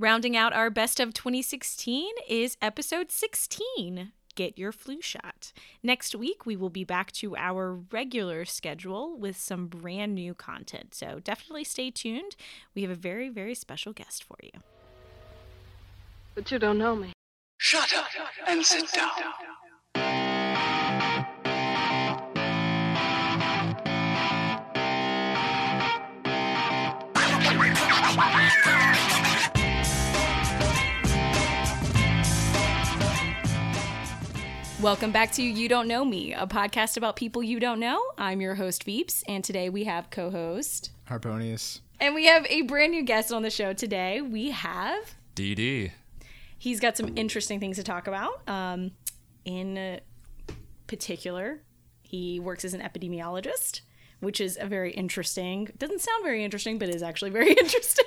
Rounding out our best of 2016 is episode 16 Get Your Flu Shot. Next week, we will be back to our regular schedule with some brand new content. So definitely stay tuned. We have a very, very special guest for you. But you don't know me. Shut up and sit down. Welcome back to You Don't Know Me, a podcast about people you don't know. I'm your host, Veeps, and today we have co host. Harponius. And we have a brand new guest on the show today. We have DD. He's got some interesting things to talk about. Um, in particular, he works as an epidemiologist, which is a very interesting. Doesn't sound very interesting, but is actually very interesting.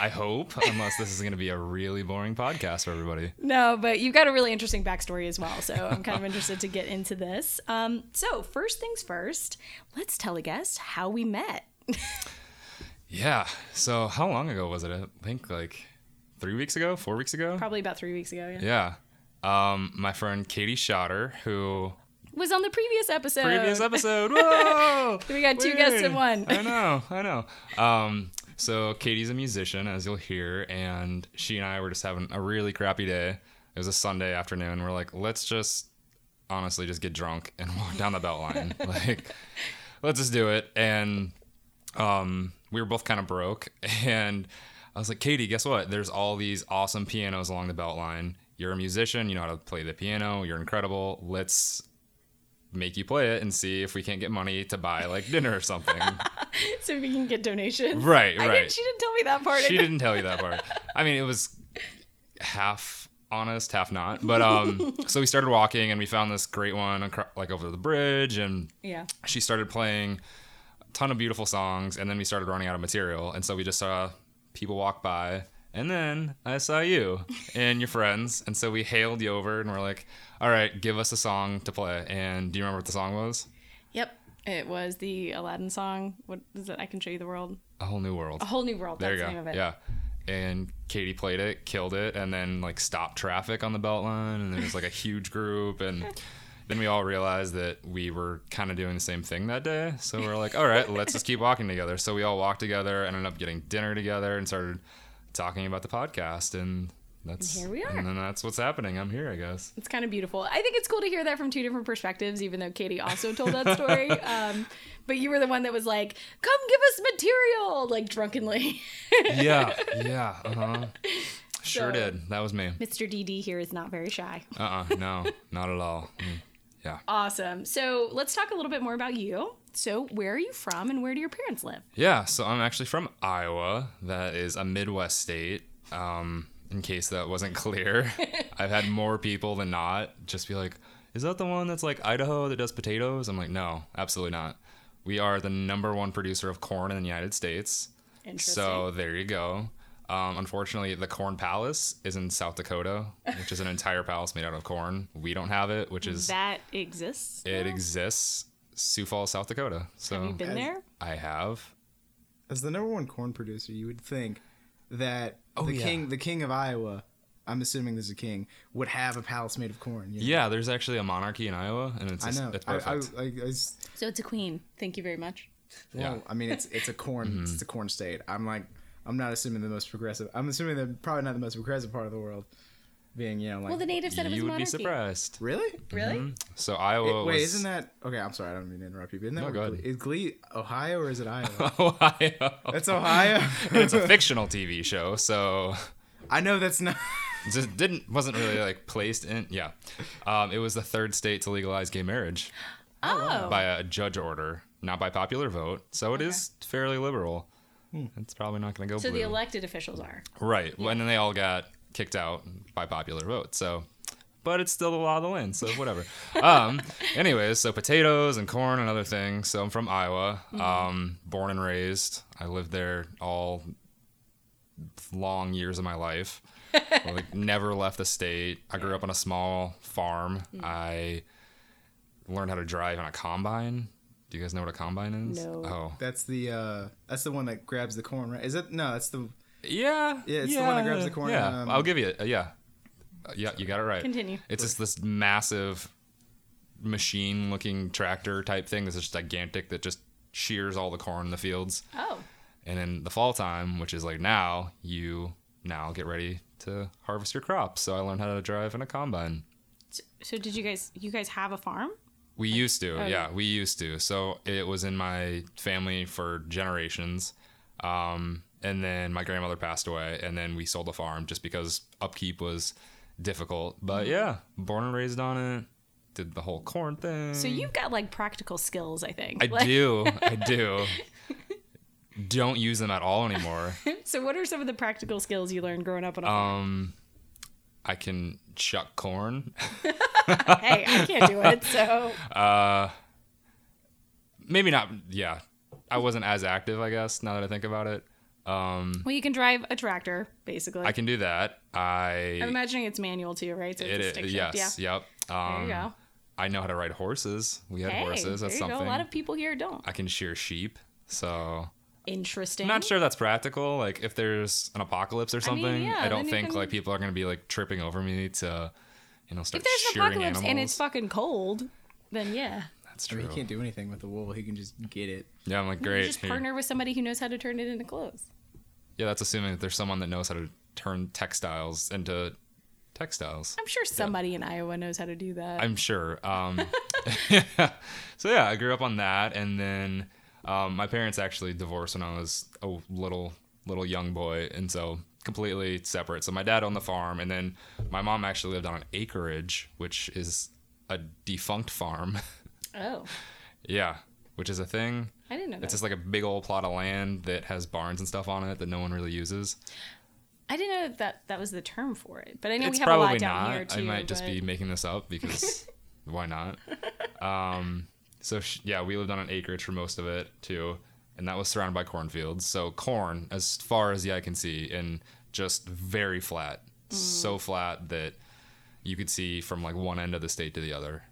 I hope, unless this is going to be a really boring podcast for everybody. no, but you've got a really interesting backstory as well. So I'm kind of interested to get into this. Um, so first things first, let's tell a guest how we met. Yeah. So, how long ago was it? I think like three weeks ago, four weeks ago. Probably about three weeks ago. Yeah. Yeah. Um, my friend Katie Schotter, who Was on the previous episode. previous episode. Whoa! We got two guests in one. I know, I know. Um, so Katie's a musician, as you'll hear, and she and I were just having a really crappy day. It was a Sunday afternoon. We're like, let's just honestly just get drunk and walk down the Beltline. like, let's just do it. And um, we were both kind of broke, and I was like, Katie, guess what? There's all these awesome pianos along the Beltline. You're a musician. You know how to play the piano. You're incredible. Let's make you play it and see if we can't get money to buy like dinner or something. so we can get donations. Right, I right. didn't, she didn't tell me that part. she didn't tell you that part. I mean, it was half honest, half not. But um, so we started walking and we found this great one like over the bridge, and Yeah. she started playing a ton of beautiful songs, and then we started running out of material, and so we just saw people walk by. And then I saw you and your friends, and so we hailed you over, and we're like, "All right, give us a song to play." And do you remember what the song was? Yep. It was the Aladdin song. What is it? I can show you the world. A whole new world. A whole new world. There That's you the go. name of it. Yeah. And Katie played it, killed it, and then like stopped traffic on the Beltline, and there was like a huge group, and then we all realized that we were kind of doing the same thing that day. So we are like, all right, let's just keep walking together. So we all walked together, ended up getting dinner together, and started talking about the podcast, and that's And here we are. And then that's what's happening. I'm here, I guess. It's kind of beautiful. I think it's cool to hear that from two different perspectives, even though Katie also told that story. um, but you were the one that was like, come give us material, like drunkenly. Yeah, yeah, uh huh. Sure So- did. That was me. Mr. DD here is not very shy. Uh uh no, not at all. Mm, Yeah. Awesome. So let's talk a little bit more about you. So, where are you from and where do your parents live? Yeah, so I'm actually from Iowa. That is a Midwest state. Um, in case that wasn't clear, I've had more people than not just be like, "Is that the one that's like Idaho that does potatoes?" I'm like, "No, absolutely not. We are the number one producer of corn in the United States." Interesting. So there you go. Um, unfortunately, the Corn Palace is in South Dakota, which is an entire palace made out of corn. We don't have it, which is that exists. it exists. Sioux Falls, South Dakota. So Have you been As- there? I have. As the number one corn producer, you would think that Oh, the yeah. king, the king of Iowa, I'm assuming there's a king, would have a palace made of corn. you know? Yeah, there's actually a monarchy in Iowa, and it's I know. it's I, I, perfect. I, I s- So, it's a queen. Thank you very much. well, Yeah. I mean, it's it's a corn, Mm-hmm. it's a corn state. I'm like, I'm not assuming the most progressive. I'm assuming they're probably not the most progressive part of the world, being you know like. Well, the native said it was you would monarchy. be surprised. really? Really? So Iowa Wait, was isn't that okay? I'm sorry, I don't mean to interrupt you. But isn't that No, what go ahead. Glee, is Glee Ohio or is it Iowa? Ohio? That's Ohio. it's a fictional TV show, so I know that's not. it just didn't wasn't really like placed in. Yeah, um, it was the third state to legalize gay marriage Oh. by a judge order, not by popular vote. So it is fairly liberal. It's probably not going to go So blue. the elected officials are. Right. Well, and then they all got kicked out by popular vote. So, but it's still the law of the land. So whatever. um. Anyways, so potatoes and corn and other things. So I'm from Iowa. Um. Born and raised. I lived there all long years of my life. like never left the state. I grew up on a small farm. I learned how to drive on a combine. Do you guys know what a combine is? No. Oh. That's the uh that's the one that grabs the corn, right? Is it no? That's the Yeah. Yeah, it's the one that grabs the corn, Yeah, um, I'll give you it. Uh, yeah. Uh, yeah, you got it right. Continue. It's just this massive machine looking tractor type thing that's just gigantic that just shears all the corn in the fields. Oh. And in the fall time, which is like now, you now get ready to harvest your crops. So I learned how to drive in a combine. So did you guys you guys have a farm? We used to, Oh, yeah, yeah. we used to. So it was in my family for generations. Um, and then my grandmother passed away, and then we sold the farm just because upkeep was difficult. Mm-hmm. But yeah, born and raised on it. Did the whole corn thing. So you've got like practical skills, I think. I Like- do, I do. Don't use them at all anymore. So what are some of the practical skills you learned growing up on a farm? Um, I can chuck corn. hey, I can't do it. So Uh, maybe not. Yeah, I wasn't as active, I guess. Now that I think about it, um, well, you can drive a tractor, basically. I can do that. I I'm imagining it's manual too, right? So it it's a is yes, Yeah. yep. There Um, you go. I know how to ride horses. We had Hey, horses. That's something. go. A lot of people here don't. I can shear sheep. So Interesting. I'm not sure that's practical. Like if there's an apocalypse or I mean, something, I, don't think can- like people are gonna be like tripping over me to, you know, start If there's an apocalypse animals. and it's fucking cold, then yeah. That's I mean, he can't do anything with the wool. He can just get it. Yeah, I'm like You great. just here. partner with somebody who knows how to turn it into clothes. Yeah, that's assuming that there's someone that knows how to turn textiles into textiles. I'm sure somebody in Iowa knows how to do that. I'm sure. Um, so yeah, I grew up on that, and then um, my parents actually divorced when I was a little little young boy, and so completely separate. So my dad owned the farm, and then my mom actually lived on an acreage, which is a defunct farm. oh, yeah, which is a thing. I didn't know that. It's just like a big old plot of land that has barns and stuff on it that no one really uses. I didn't know that that was the term for it, but I know it's we have a lot down not. here too. I might just be making this up because why not? Um, so sh- yeah, we lived on an acreage for most of it too, and that was surrounded by cornfields. So corn as far as the eye can see, and just very flat, Mm. so flat that you could see from like one end of the state to the other.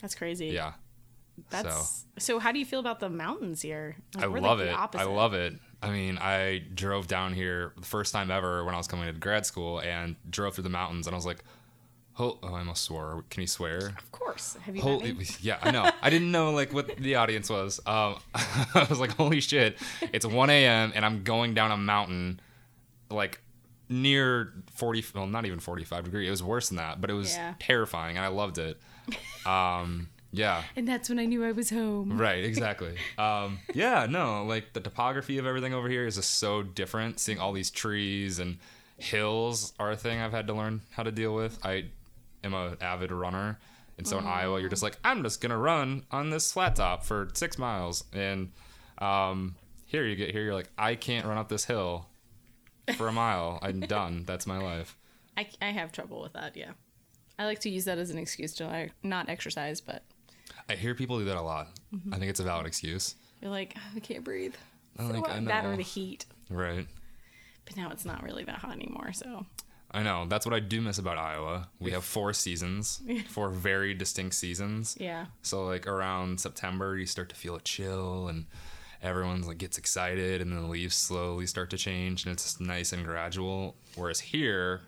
That's crazy. Yeah, That's so. How do you feel about the mountains here? Like, I love like it. I love it. I mean, I drove down here the first time ever when I was coming to grad school and drove through the mountains, and I was like, "Oh, oh I almost swore. Can you swear?" Of course. Have you Holy, yeah, I know. I didn't know like what the audience was. Um, I was like, holy shit! It's 1 a.m. and I'm going down a mountain, like near 40. Well, not even 45 degree. It was worse than that, but it was Yeah. terrifying, and I loved it. Um, yeah, And that's when I knew I was home. right, exactly. Um, yeah, no, like the topography of everything over here is just so different. Seeing all these trees and hills are a thing I've had to learn how to deal with. I am an avid runner, and so in Iowa, you're just like, I'm just gonna run on this flat top for six miles, and um, here you get here, you're like, I can't run up this hill for a mile. I'm done. That's my life. I, I have trouble with that. Yeah. I like to use that as an excuse to like, not exercise, but I hear people do that a lot. Mm-hmm. I think it's a valid excuse. you're like, I can't breathe. I'm So like, I that or the heat. Right. But now it's not really that hot anymore. So I know. That's what I do miss about Iowa. We have four seasons, four very distinct seasons. yeah. So like around September, you start to feel a chill, and everyone's like gets excited, and then the leaves slowly start to change, and it's nice and gradual. Whereas here,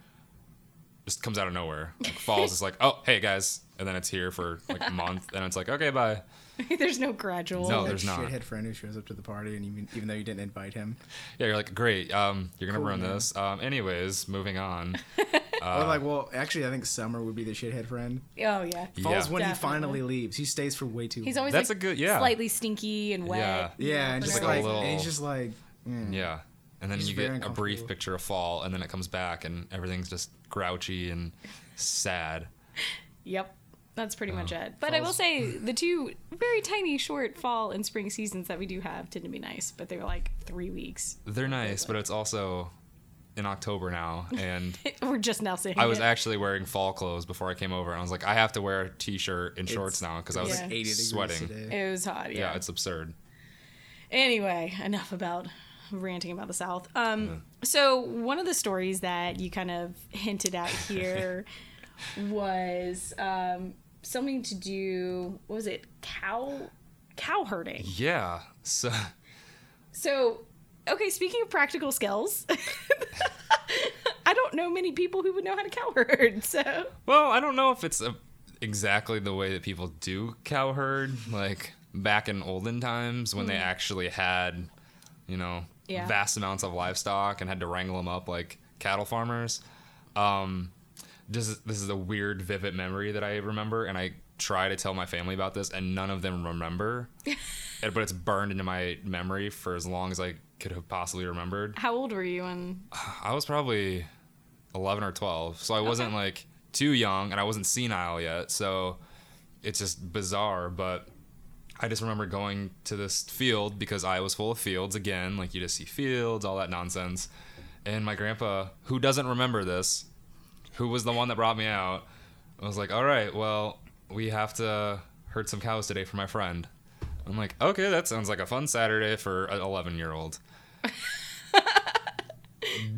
just comes out of nowhere. Like fall's just like, oh hey guys, and then it's here for like a month, and it's like okay bye. There's no gradual. No, there's not. shithead friend who shows up to the party, and even even though you didn't invite him, Yeah, you're like great. Um, you're gonna Cool, ruin man. this. Um, anyways, moving on. or like, well, actually, I think summer would be the shithead friend. Oh yeah. Fall's Yeah. when he finally leaves. He stays for way too. He's long. always That's like a good- yeah. slightly stinky and wet. Yeah. yeah, know, and just no like a like, little- and he's just like, mm. Yeah. And then It's you get a brief picture of fall, and then it comes back, and everything's just grouchy and sad. Yep. That's pretty oh, much Oh. it. But I will say the two very tiny short fall and spring seasons that we do have tend to be nice, but they're like three weeks. They're nice, but it's also in October now, and We're just now saying I was it. actually wearing fall clothes before I came over, and I was like, I have to wear a t-shirt and shorts It's- now because I was Yeah. like 80 sweating. today. It was hot, Yeah. yeah. it's absurd. Anyway, enough about ranting about the South. Um, so one of the stories that you kind of hinted at here was um, something to do. What was it? Cow, cow herding. Yeah. So So okay, speaking of practical skills, I don't know many people who would know how to cow herd. So Well, I don't know if it's a, exactly the way that people do cow herd, like back in olden times when they actually had, you know, Yeah. vast amounts of livestock and had to wrangle them up like cattle farmers. Um, this this is a weird, vivid memory that I remember, and I try to tell my family about this, and none of them remember. And- but it's burned into my memory for as long as I could have possibly remembered. how old were you? And I was probably 11 or 12. So I wasn't like too young and I wasn't senile yet. So it's just bizarre. But I just remember going to this field because I was full of fields again. Like you just see fields, all that nonsense. And my grandpa, who doesn't remember this, who was the one that brought me out, was like, all right, well, we have to herd some cows today for my friend. I'm like, okay, that sounds like a fun Saturday for an 11 year old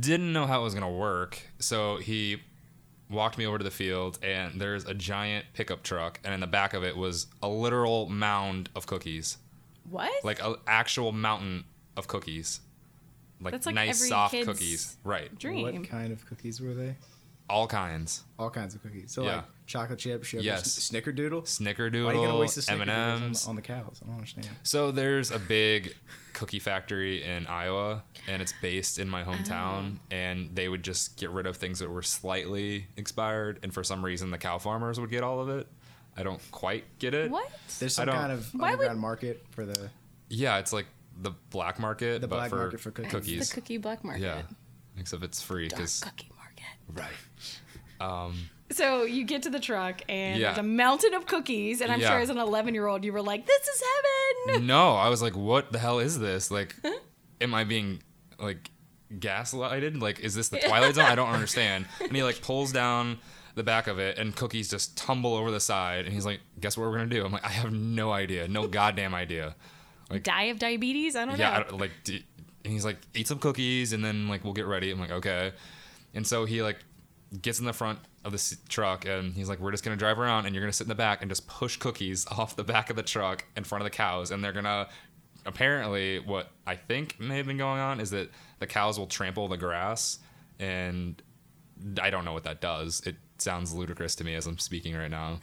didn't know how it was gonna work, so he walked me over to the field, and there's a giant pickup truck, and in the back of it was a literal mound of cookies, what? like an actual mountain of cookies, like, That's like nice every soft kid's cookies, right? dream. What kind of cookies were they? All kinds, All kinds of cookies. So Yeah. like chocolate chip, sugar, Yes. sn- snickerdoodle. snickerdoodle, Why are you gonna waste the M and snickerdoodles on, M's. on the cows? I don't understand. So there's a big cookie factory in Iowa, and it's based in my hometown. Oh. And they would just get rid of things that were slightly expired, and for some reason the cow farmers would get all of it. I don't quite get it. what? There's some kind of Why would- underground market for the Yeah, it's like the black market, The but black for, market for cookies. cookies. The cookie black market. Yeah, except it's free because cookie market. right. Um, So you get to the truck and Yeah. there's a mountain of cookies, and I'm Yeah. sure as an 11 year old you were like, "This is heaven." no, I was like, what the hell is this? Like, am I being like gaslighted? Like, is this the Twilight Zone? I don't understand. And he like pulls down the back of it, and cookies just tumble over the side. And he's like, guess what we're gonna do? I'm like, I have no idea, no goddamn idea. Like, Die of diabetes? I don't yeah, know. don't- like, and he's like, eat some cookies, and then like we'll get ready. I'm like, okay. And so he like gets in the front of the truck, and he's like, we're just gonna drive around, and you're gonna sit in the back and just push cookies off the back of the truck in front of the cows, and they're gonna. Apparently, what I think may have been going on is that the cows will trample the grass, and I don't know what that does. It sounds ludicrous to me as I'm speaking right now.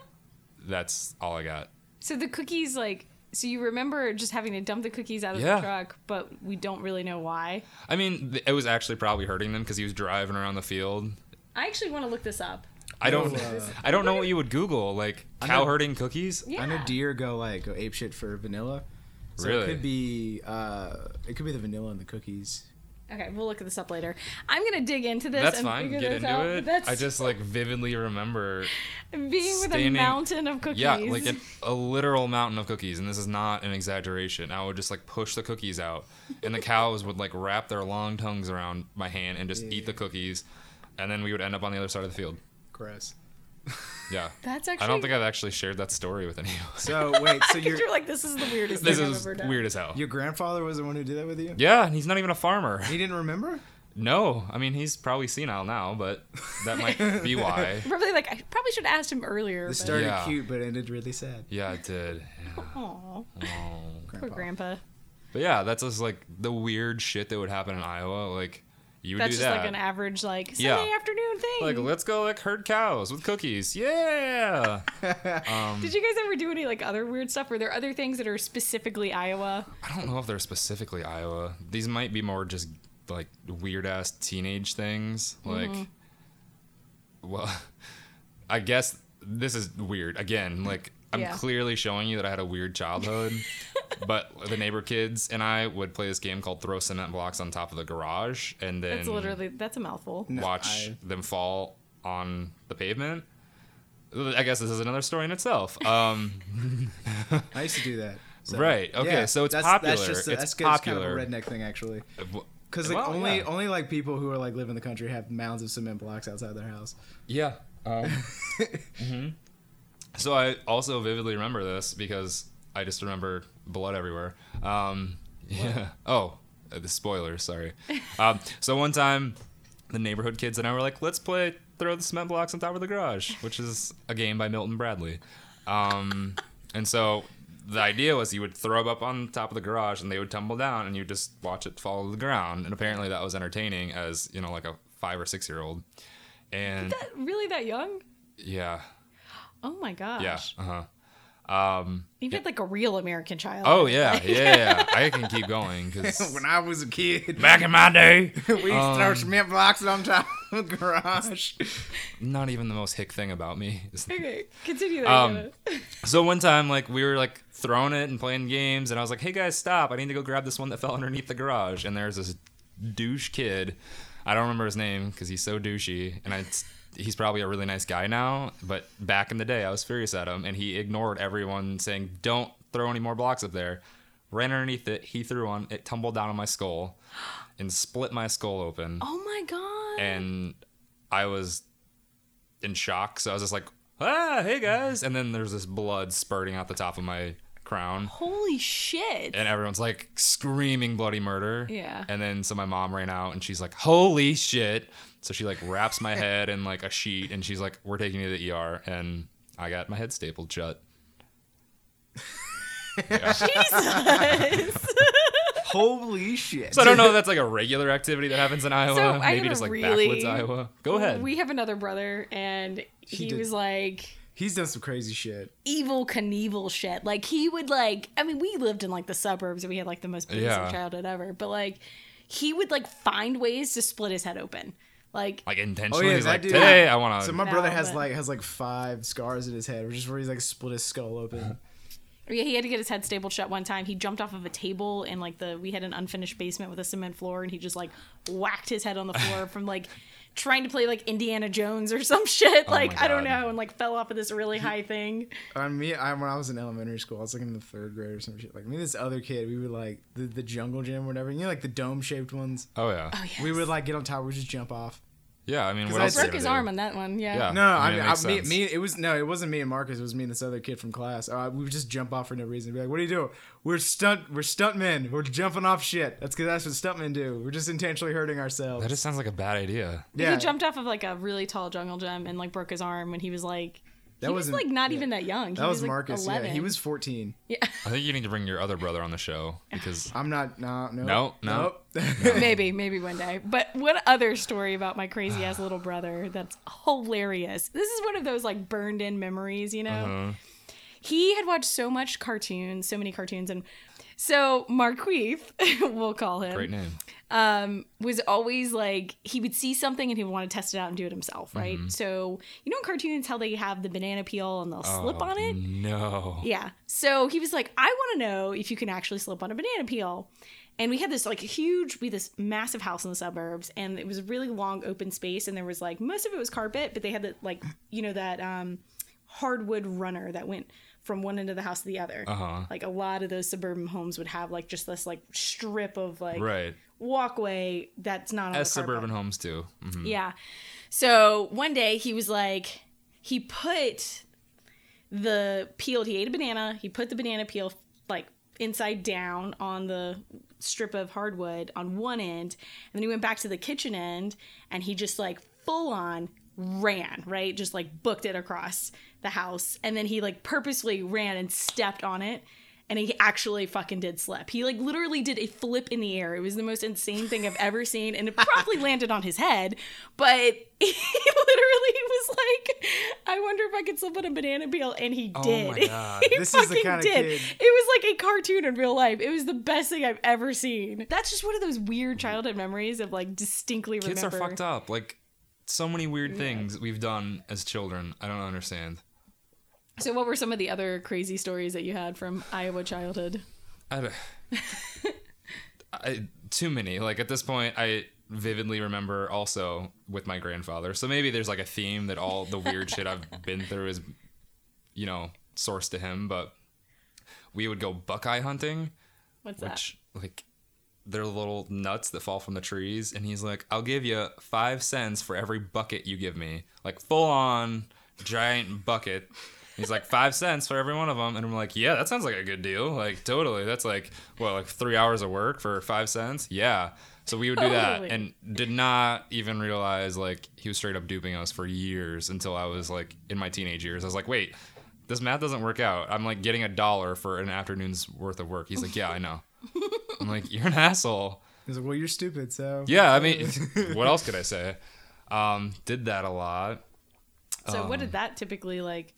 That's all I got. So the cookies, like, so you remember just having to dump the cookies out of Yeah. the truck, but we don't really know why. I mean, it was actually probably hurting them because he was driving around the field. I actually want to look this up. I don't. No, uh, I don't know what you would Google like I cow know- herding cookies. Yeah. I know deer go like go ape shit for vanilla. So Really? it could be uh it could be the vanilla in the cookies. Okay, we'll look at this up later. I'm gonna dig into this. That's and fine. figure Get this into out, it. That's I just like vividly remember. being with a mountain of cookies. Yeah, like an, a literal mountain of cookies, and this is not an exaggeration. I would just like push the cookies out, and the cows would like wrap their long tongues around my hand and just eat the cookies, and then we would end up on the other side of the field. Gross. Yeah. That's actually. I don't think I've actually shared that story with anyone. So wait, so your You're like, this is the weirdest this thing is I've ever done. weird as hell. your grandfather was the one who did that with you? Yeah, and he's not even a farmer. He didn't remember? No, I mean he's probably senile now, but that might be why. Probably like I probably should have asked him earlier. This But... started Yeah. cute but ended really sad. Yeah, it did. Yeah. Aw, Oh. poor grandpa. But yeah, that's just like the weird shit that would happen in Iowa. Like you would That's do just that. like an average like Sunday Yeah. afternoon thing. like let's go like herd cows with cookies. Yeah. um, Did you guys ever do any like other weird stuff? Were there other things that are specifically Iowa? I don't know if they're specifically Iowa. These might be more just like weird ass teenage things. Like, well, I guess this is weird. Again, like I'm Yeah. clearly showing you that I had a weird childhood. but the neighbor kids and I would play this game called throw cement blocks on top of the garage and then That's literally that's a mouthful. No, watch I- them fall on the pavement. I guess this is another story in itself. Um, I used to do that. So, Right, okay, so it's that's, popular. That's just a, It's that's good. It's kind of a redneck thing actually. Because like well, only yeah. only like people who are like live in the country have mounds of cement blocks outside their house. Yeah. Um, mhm. So I also vividly remember this because I just remember blood everywhere. Um, yeah. Oh, uh, the spoilers. Sorry. um, so one time, the neighborhood kids and I were like, "Let's play throw the cement blocks on top of the garage," which is a game by Milton Bradley. Um, and so the idea was you would throw them up on top of the garage and they would tumble down and you just watch it fall to the ground. And apparently that was entertaining as you know like a five or six year old. And That- really that young? yeah, Oh my gosh. yeah, uh huh. Um, You've had like a real American child. oh yeah, yeah, yeah. I can keep going because when I was a kid, back in my day, we used to Um, throw cement blocks on top of the garage. not even the most hick thing about me. Okay, continue that. Um, So one time, like we were like throwing it and playing games, and I was like, "Hey guys, stop! I need to go grab this one that fell underneath the garage." And there's this douche kid. I don't remember his name because he's so douchey, and I, he's probably a really nice guy now. But back in the day, I was furious at him, and he ignored everyone saying, "Don't throw any more blocks up there." Ran underneath it. He threw one. It tumbled down on my skull, and split my skull open Oh my god. and I was in shock. So I was just like, ah, hey guys. And then there's this blood spurting out the top of my crown. Holy shit. And everyone's like screaming bloody murder. Yeah. And then so my mom ran out and she's like, holy shit. So she like wraps my head in like a sheet and she's like, we're taking you to the ER. And I got my head stapled shut. Jesus. Holy shit! So I don't know if that's like a regular activity that happens in Iowa. So I Maybe have just a like really- backwoods Iowa. Go ahead. we have another brother, and he, did- was like He's done some crazy shit. Evel Knievel shit. Like he would like. I mean, we lived in like the suburbs, and we had like the most basic Yeah. childhood ever. But like, he would like find ways to split his head open. Like, like oh, intentionally. he's that like, dude- today I want to. So my brother No, has but- like has like five scars in his head, which is where he's like split his skull open. yeah, he had to get his head stapled shut one time. He jumped off of a table, and like the we had an unfinished basement with a cement floor, and he just like whacked his head on the floor from like. Trying to play like Indiana Jones or some shit, oh like I don't know, and like fell off of this really high thing. I me, I, when I was in elementary school, I was like in the third grade or some shit. Like me, and this other kid, we would like the, the jungle gym, or whatever. You know, like the dome shaped ones. oh yeah. Oh, we would like get on top, we would just jump off. Yeah, I mean, what I else? are you Broke gonna his do? arm on that one, yeah. Yeah. No, I I mean, mean, it I, me, me, it was no, it wasn't me and Marcus. It was me and this other kid from class. Uh, we would just jump off for no reason. Be like, "What are you doing? We're stunt, we're stuntmen. We're jumping off shit. That's because that's what stuntmen do. We're just intentionally hurting ourselves." That just sounds like a bad idea. yeah, He jumped off of like a really tall jungle gym and like broke his arm when he was like That he was like not yeah. even that young. He that was like, Marcus. 11. Yeah, he was 14. Yeah, I think you need to bring your other brother on the show because I'm not. No, no, No, no. nope. maybe, maybe one day. But what other story about my crazy ass little brother that's hilarious? This is one of those like burned in memories, you know? Uh-huh. He had watched so much cartoons, so many cartoons, and so Marquise, we'll call him. great name. um, was always like he would see something and he would want to test it out and do it himself, right? Mm-hmm. So you know in cartoons how they have the banana peel and they'll slip on it. No. Yeah. So he was like, I want to know if you can actually slip on a banana peel. And we had this like huge, we had this massive house in the suburbs, and it was a really long open space, and there was like most of it was carpet, but they had that like you know that um, hardwood runner that went from one end of the house to the other. Uh-huh. Like a lot of those suburban homes would have like just this like strip of like Right. walkway that's not on As suburban homes do. Mhm. Yeah. So one day he was like, he put the peeled, he ate a banana, he put the banana peel like inside down on the strip of hardwood on one end, and then he went back to the kitchen end and he just like full on ran, right? Just like booked it across the house. And then he like purposely ran and stepped on it. And he actually fucking did slip. He like literally did a flip in the air. It was the most insane thing I've ever seen. And it probably landed on his head. But he literally was like, I wonder if I could slip on a banana peel. And he oh did. Oh my God. he This fucking did. kid- It was like a cartoon in real life. It was the best thing I've ever seen. That's just one of those weird childhood memories of like distinctly Kids remember. are fucked up. Like so many weird things we've done as children. I don't understand. So, what were some of the other crazy stories that you had from Iowa childhood? I, don't- I too many. Like at this point, I vividly remember also with my grandfather. So maybe there's like a theme that all the weird shit I've been through is, you know, sourced to him. But we would go buckeye hunting, What's that? which like they're little nuts that fall from the trees, and he's like, "I'll give you five cents for every bucket you give me, like full on giant bucket." He's like five cents for every one of them, and I'm like, yeah, that sounds like a good deal. Like totally, that's like what, like three hours of work for five cents? Yeah. So we would do that, Totally. and did not even realize like he was straight up duping us for years until I was like in my teenage years. I was like, wait, this math doesn't work out. I'm like getting a dollar for an afternoon's worth of work. He's like, yeah, I know. I'm like, you're an asshole. He's like, well, you're stupid, so. Yeah, I mean, what else could I say? Um, did that a lot. So what Um, did that typically like?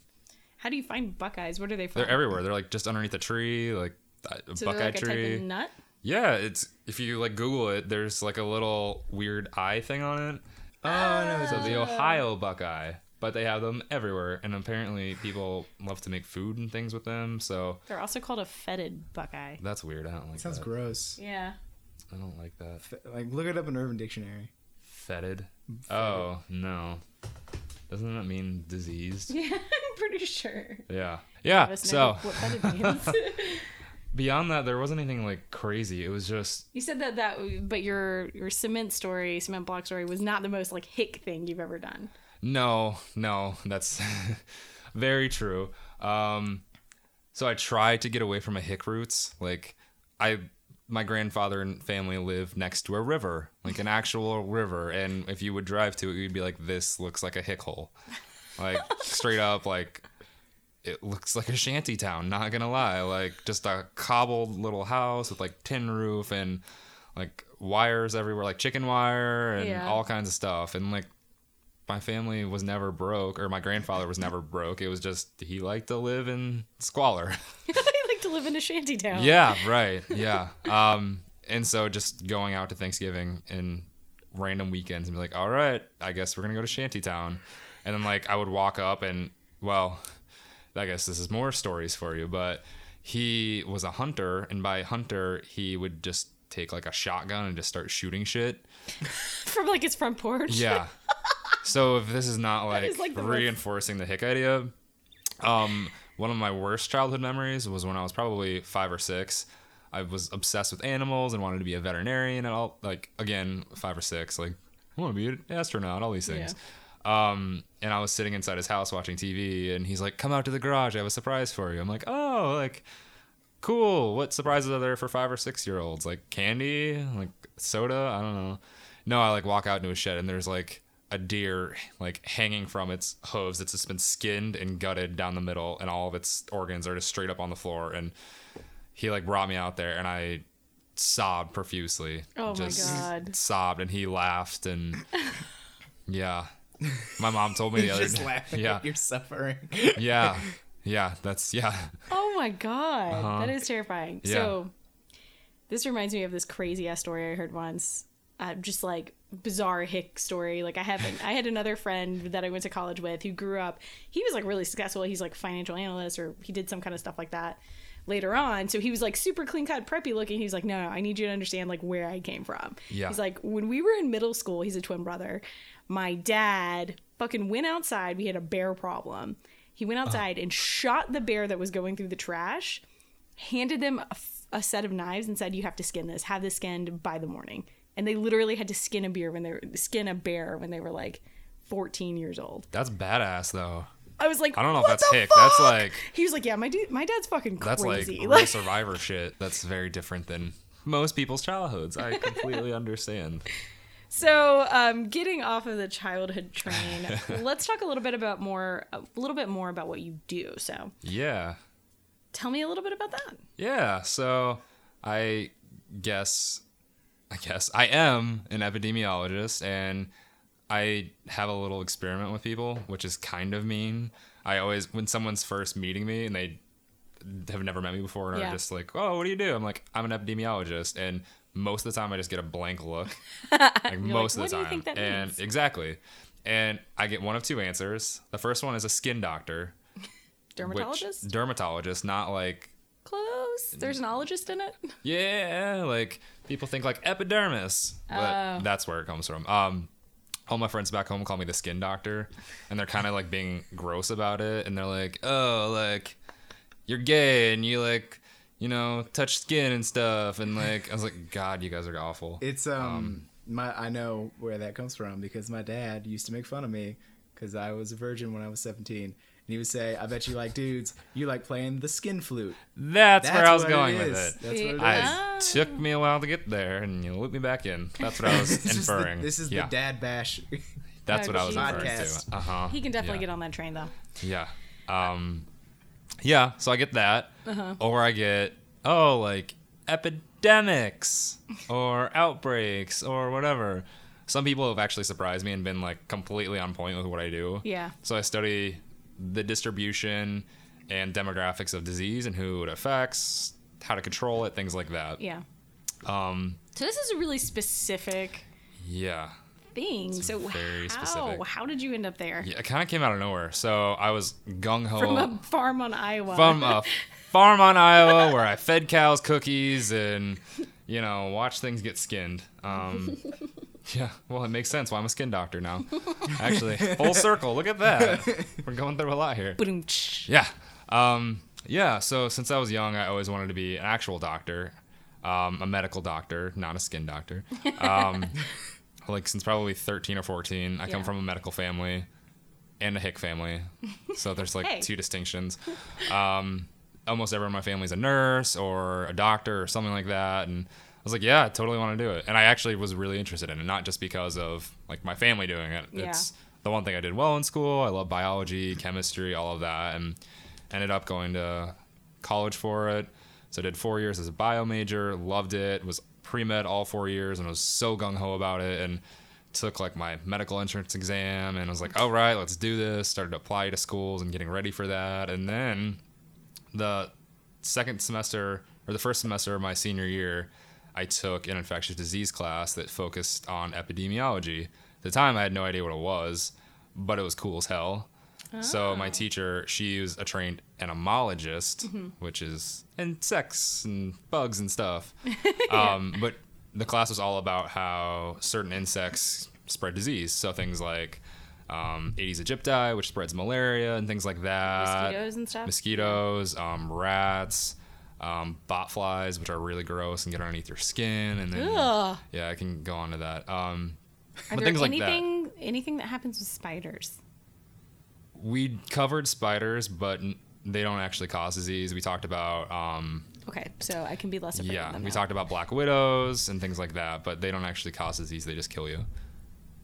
How do you find buckeyes? What are they from? They're everywhere. They're like just underneath a tree, like a so buckeye they're like a tree. type of nut. Yeah, it's if you like Google it, there's like a little weird eye thing on it. Oh, no. So the Ohio buckeye, but they have them everywhere, and apparently people love to make food and things with them. So They're also called a fetid buckeye. that's weird. I don't like that. Sounds that. gross. Yeah. I don't like that. Like, look it up in Urban Dictionary. Fetid. Oh no, doesn't that mean diseased? Yeah, I'm pretty sure. Yeah. Yeah. Let us know So what fetid means. beyond that, there wasn't anything like crazy. It was just you said that that, but your your cement story, cement block story, was not the most like hick thing you've ever done. No, no, that's very true. Um, so I tried to get away from my hick roots. Like, I, my grandfather and family lived next to a river, like an actual river, and if you would drive to it, you'd be like, "This looks like a hick hole," like straight up, like it looks like a shanty town. Not gonna lie, like just a cobbled little house with like tin roof and like wires everywhere, like chicken wire and Yeah. all kinds of stuff, and like my family was never broke or my grandfather was never broke. It was just he liked to live in squalor like to live in a shanty town. yeah right yeah um and so just going out to thanksgiving and random weekends and be like all right i guess we're gonna go to shanty town, and then like i would walk up and well i guess this is more stories for you but he was a hunter and by hunter he would just take like a shotgun and just start shooting shit From like his front porch. yeah. So if this is not like, is, like, the most- reinforcing the hick idea, um, one of my worst childhood memories was when I was probably five or six. I was obsessed with animals and wanted to be a veterinarian and all. Like again, five or six. Like I want to be an astronaut. All these things. Um, and I was sitting inside his house watching TV, and he's like, "Come out to the garage. I have a surprise for you." I'm like, "Oh, like." Cool. What surprises are there for five or six year olds? Like candy, like soda? I don't know. No, I like walk out into a shed and there's like a deer like hanging from its hooves that's just been skinned and gutted down the middle and all of its organs are just straight up on the floor and he like brought me out there and I sobbed profusely. Oh my just God. Sobbed and he laughed and yeah. My mom told me the other Just day. laughing Yeah. you're suffering. Yeah. Yeah, that's yeah. Oh my god, Uh-huh. that is terrifying. Yeah. So, this reminds me of this crazy ass story I heard once. Uh, just like bizarre hick story. Like I haven't. I had another friend that I went to college with who grew up. He was like really successful. He's like a financial analyst or he did some kind of stuff like that. Later on, so he was like super clean cut, preppy looking. He's like, no, no, I need you to understand like where I came from. Yeah. He's like, when we were in middle school, he's a twin brother. My dad fucking went outside. We had a bear problem. He went outside and shot the bear that was going through the trash, handed them a, f- a set of knives and said, "You have to skin this. Have this skinned by the morning." And they literally had to skin a bear when they were skin a bear when they were like 14 years old. That's badass though. I was like, I don't know if that's hick. That's like He was like, "Yeah, my dude, my dad's fucking crazy. that's like crazy." Like, survivor shit. That's very different than most people's childhoods. I completely understand. So, um, getting off of the childhood train, let's talk a little bit about more, a little bit more about what you do. So, Yeah. tell me a little bit about that. Yeah, so I guess I guess I am an epidemiologist and I have a little experiment with people, which is kind of mean. I always when someone's first meeting me and they have never met me before and Yeah. are just like, "Oh, what do you do?" I'm like, "I'm an epidemiologist." And most of the time I just get a blank look. Like most "What of the time. and means?" exactly. And I get one of two answers. The first one is a skin doctor. Dermatologist? dermatologist, not like Close. There's an ologist in it. yeah, like people think like epidermis, but Oh. that's where it comes from. Um, all my friends back home call me the skin doctor, and they're kind of like being gross about it, and they're like, "Oh, like you're gay and you like, you know, touch skin and stuff," and like I was like, "God, you guys are awful." It's um, my I know where that comes from because my dad used to make fun of me because I was a virgin when I was 17. And he would say, "I bet you like dudes. You like playing the skin flute." That's, where I was going it with it. That's what it is. I took me a while to get there, and you looped me back in. That's what I was This is the- inferring. this is yeah, the dad bash. that's Oh, what I was Jesus. inferring Podcast. to. Uh huh. He can definitely yeah. get on that train though. Yeah. Um, yeah, so I get that, or I get oh like epidemics or outbreaks or whatever. Some people have actually surprised me and been like completely on point with what I do. Yeah. So I study the distribution and demographics of disease and who it affects, how to control it, things like that. Yeah. Um, So this is a really specific yeah. thing. so very how specific. how did you end up there? Yeah, it kind of came out of nowhere. So I was gung ho From a farm on Iowa. from a farm on Iowa where I fed cows cookies and you know watched things get skinned. Um, yeah, well, it makes sense why I'm a skin doctor now. Actually, full circle. Look at that. We're going through a lot here. Yeah. Um, yeah. So since I was young, I always wanted to be an actual doctor, um, a medical doctor, not a skin doctor. Um, like since probably 13 or 14, I come from a medical family and a hick family. So there's like Hey. two distinctions. Um, almost everyone in my family is a nurse or a doctor or something like that. And was like, yeah, I totally want to do it. And I actually was really interested in it, not just because of like my family doing it. Yeah. It's the one thing I did well in school. I love biology, chemistry, all of that, and ended up going to college for it. So I did four years as a bio major, loved it, was pre med all four years, and was so gung ho about it. And took like my medical entrance exam, and was like, all right, let's do this. Started to apply to schools and getting ready for that. And then the second semester or the first semester of my senior year, I took an infectious disease class that focused on epidemiology. At the time, I had no idea what it was, but it was cool as hell. So my teacher, she was a trained entomologist, which is insects and bugs and stuff. um, but the class was all about how certain insects spread disease. So things like um, Aedes aegypti, which spreads malaria and things like that. Mosquitoes and stuff? Mosquitoes, um, rats, um, bot flies, which are really gross and get underneath your skin, and then Ugh. yeah, I can go on to that. Um, Are but there things like that. anything anything that happens with spiders? we covered spiders, but they don't actually cause disease. We talked about um, Okay, so I can be less afraid yeah, of them. we now. talked about black widows and things like that, but they don't actually cause disease. They just kill you.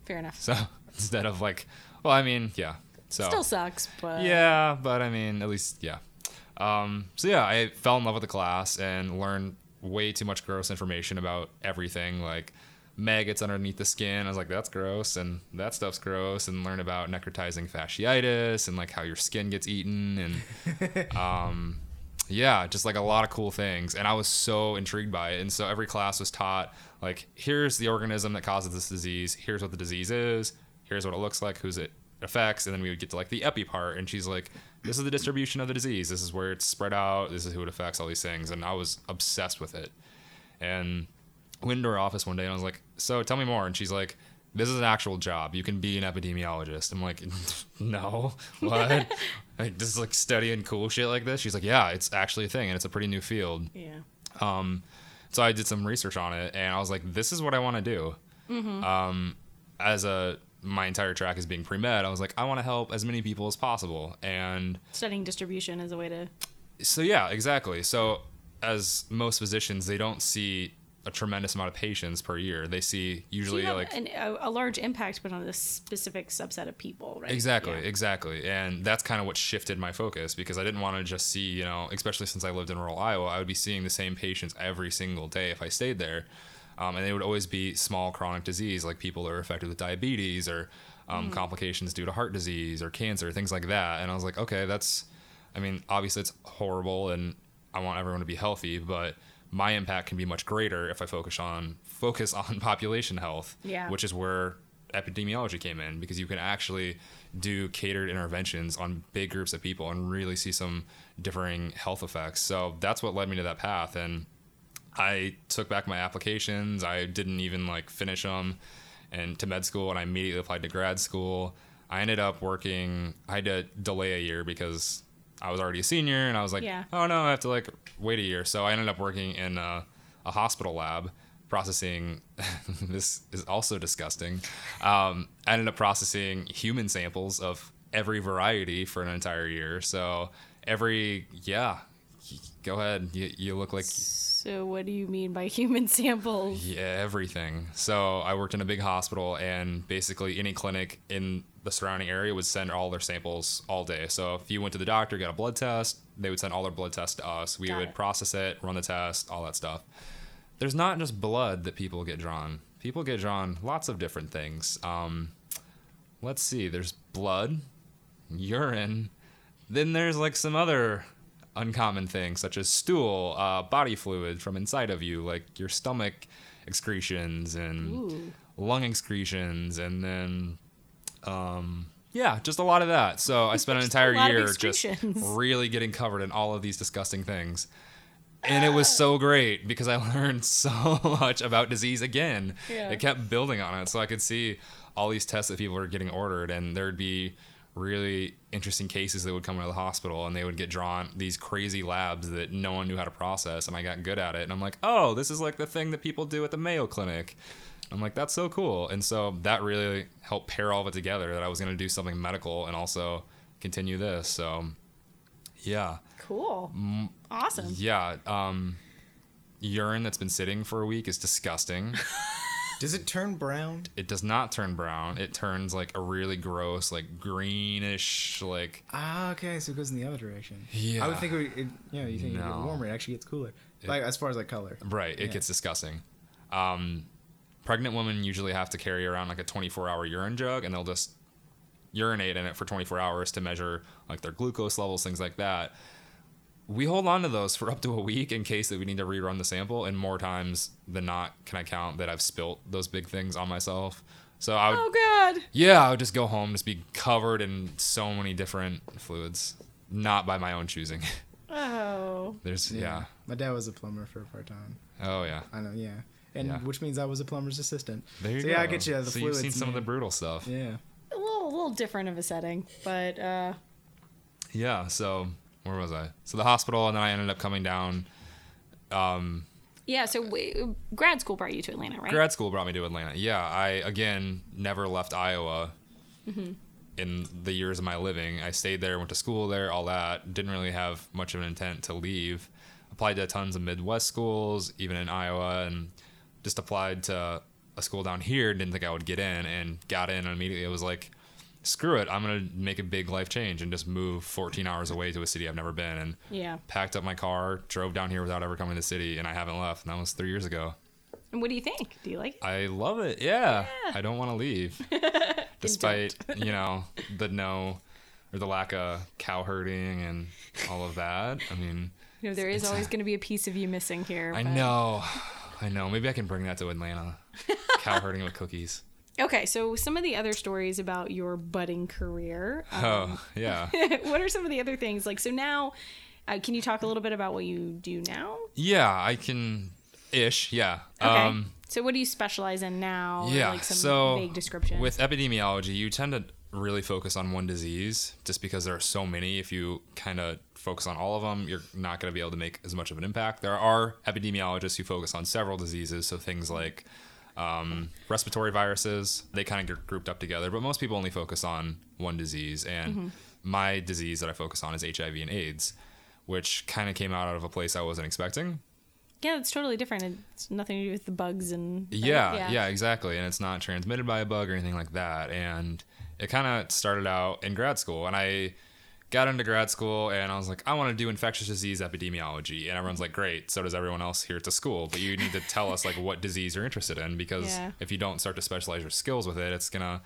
Fair enough. So instead of like, well, I mean, yeah. So Still sucks, but Yeah, but I mean, at least yeah. Um, so yeah, I fell in love with the class and learned way too much gross information about everything, like maggots underneath the skin. I was like, that's gross, and that stuff's gross, and learn about necrotizing fasciitis and like how your skin gets eaten, and um, yeah, just like a lot of cool things. And I was so intrigued by it, and so every class was taught like, here's the organism that causes this disease, here's what the disease is, here's what it looks like, who's it affects, and then we would get to like the epi part, and she's like, this is the distribution of the disease, this is where it's spread out, this is who it affects, all these things, and I was obsessed with it. And went into her office one day and I was like, so tell me more, and she's like. This is an actual job. You can be an epidemiologist. I'm like, no, what? like, just like studying cool shit like this. She's like, yeah, it's actually a thing, and it's a pretty new field. yeah. Um, so I did some research on it, and I was like, this is what I want to do. Um, as a my entire track is being pre med, I was like, I want to help as many people as possible, and Studying distribution is a way to so yeah, exactly. So as most physicians, they don't see a tremendous amount of patients per year. They see so usually have like an, a, a large impact, but on a specific subset of people, right? Exactly, Yeah. exactly. And that's kind of what shifted my focus because I didn't want to just see, you know, especially since I lived in rural Iowa, I would be seeing the same patients every single day if I stayed there. Um, and they would always be small chronic disease, like people that are affected with diabetes or um, complications due to heart disease or cancer, things like that. And I was like, okay, that's, I mean, obviously it's horrible and I want everyone to be healthy, but my impact can be much greater if I focus on focus on population health, Yeah. which is where epidemiology came in because you can actually do catered interventions on big groups of people and really see some differing health effects. So that's what led me to that path and I took back my applications. I didn't even like finish them and to med school and I immediately applied to grad school. I ended up working I had to delay a year because I was already a senior and I was like, Yeah. oh no, I have to like wait a year. So I ended up working in a, a hospital lab processing this is also disgusting. Um, I ended up processing human samples of every variety for an entire year. So every yeah, go ahead. You, you look like So what do you mean by human samples? yeah, everything. So I worked in a big hospital, and basically any clinic in the surrounding area would send all their samples all day. So if you went to the doctor, got a blood test, they would send all their blood tests to us. We Got would it. process it, run the test, all that stuff. There's not just blood that people get drawn. People get drawn lots of different things. Um, let's see. There's blood, urine. Then there's like some other uncommon things such as stool, uh, body fluid from inside of you, like your stomach excretions and Ooh. lung excretions, and then um, yeah, just a lot of that. So I spent an entire year just really getting covered in all of these disgusting things. And it was so great because I learned so much about disease again. Yeah. It kept building on it. So I could see all these tests that people were getting ordered, and there'd be really interesting cases that would come into the hospital and they would get drawn these crazy labs that no one knew how to process and I got good at it and I'm like, "Oh, this is like the thing that people do at the Mayo Clinic." I'm like, "That's so cool." And so that really helped pair all of it together that I was going to do something medical and also continue this. So yeah. Cool. Awesome. Yeah, um urine that's been sitting for a week is disgusting. Does it turn brown? it does not turn brown. It turns like a really gross, like greenish, like Ah, okay, so it goes in the other direction. Yeah. I would think it, would- it you know, you think it gets warmer, it actually gets cooler. Like as far as like color. right. It Yeah. gets disgusting. Um, pregnant women usually have to carry around like a 24 hour urine jug, and they'll just urinate in it for 24 hours to measure like their glucose levels, things like that. We hold on to those for up to a week in case that we need to rerun the sample, and more times than not can I count that I've spilt those big things on myself. So I would Oh God. Yeah, I would just go home, just be covered in so many different fluids, not by my own choosing. Oh. There's yeah. My dad was a plumber for a part time. Oh yeah. I know, yeah. And Yeah. which means I was a plumber's assistant. There you so go. yeah, I get you. The so fluids. you've seen some of the brutal stuff. Yeah. Yeah. A little, a little different of a setting, but uh, Yeah. So where was I? So the hospital, and then I ended up coming down. Um, yeah. So w- grad school brought you to Atlanta, right? grad school brought me to Atlanta. Yeah, I again never left Iowa. Mm-hmm. In the years of my living, I stayed there, went to school there, all that. Didn't really have much of an intent to leave. Applied to tons of Midwest schools, even in Iowa, and just applied to a school down here. Didn't think I would get in, and got in. And immediately, it was like, screw it, I'm gonna make a big life change and just move 14 hours away to a city I've never been. And Yeah. packed up my car, drove down here without ever coming to the city, and I haven't left. And that was three years ago. And what do you think? Do you like it? I love it. Yeah. yeah. I don't want to leave. Despite, you know, the no or the lack of cow herding and all of that. I mean, You know, there is always going to be a piece of you missing here. I but- know. I know. Maybe I can bring that to Atlanta. cow herding with cookies. Okay, so some of the other stories about your budding career. Um, Oh, yeah. what are some of the other things? Like, so now, uh, can you talk a little bit about what you do now? Yeah, I can ish. Yeah. Okay. Um, so, what do you specialize in now? Yeah. like some so vague description. with epidemiology, you tend to really focus on one disease just because there are so many. If you kind of focus on all of them, you're not going to be able to make as much of an impact. There are epidemiologists who focus on several diseases, so things like um, respiratory viruses, they kind of get grouped up together, but most people only focus on one disease. And my disease that I focus on is HIV and AIDS, which kind of came out of a place I wasn't expecting. yeah, it's totally different. It's nothing to do with the bugs and. right? Yeah, yeah, exactly. And it's not transmitted by a bug or anything like that. And it kind of started out in grad school. And I got into grad school and I was like, I want to do infectious disease epidemiology. And everyone's like, great. So does everyone else here at the school. But you need to tell us like what disease you're interested in because Yeah. if you don't start to specialize your skills with it, it's going to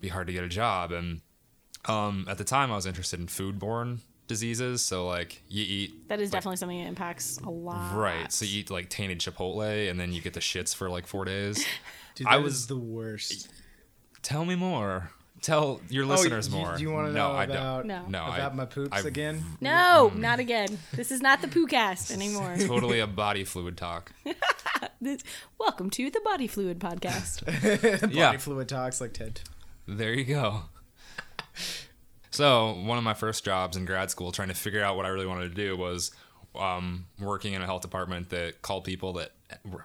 be hard to get a job. And um, at the time, I was interested in foodborne diseases. So like you eat That is definitely something that impacts a lot. Right. So you eat like tainted Chipotle and then you get the shits for like four days. Dude, I was- is the worst. Tell me more. Tell your listeners oh, you, more. Do you want to no, know I about No. No, about I- my poops I've- again? No, not again. This is not the poo cast anymore. Totally a body fluid talk. This- welcome to the Body Fluid Podcast. Body Yeah. fluid talks like Ted. There you go. So one of my first jobs in grad school, trying to figure out what I really wanted to do, was um, working in a health department that called people that r-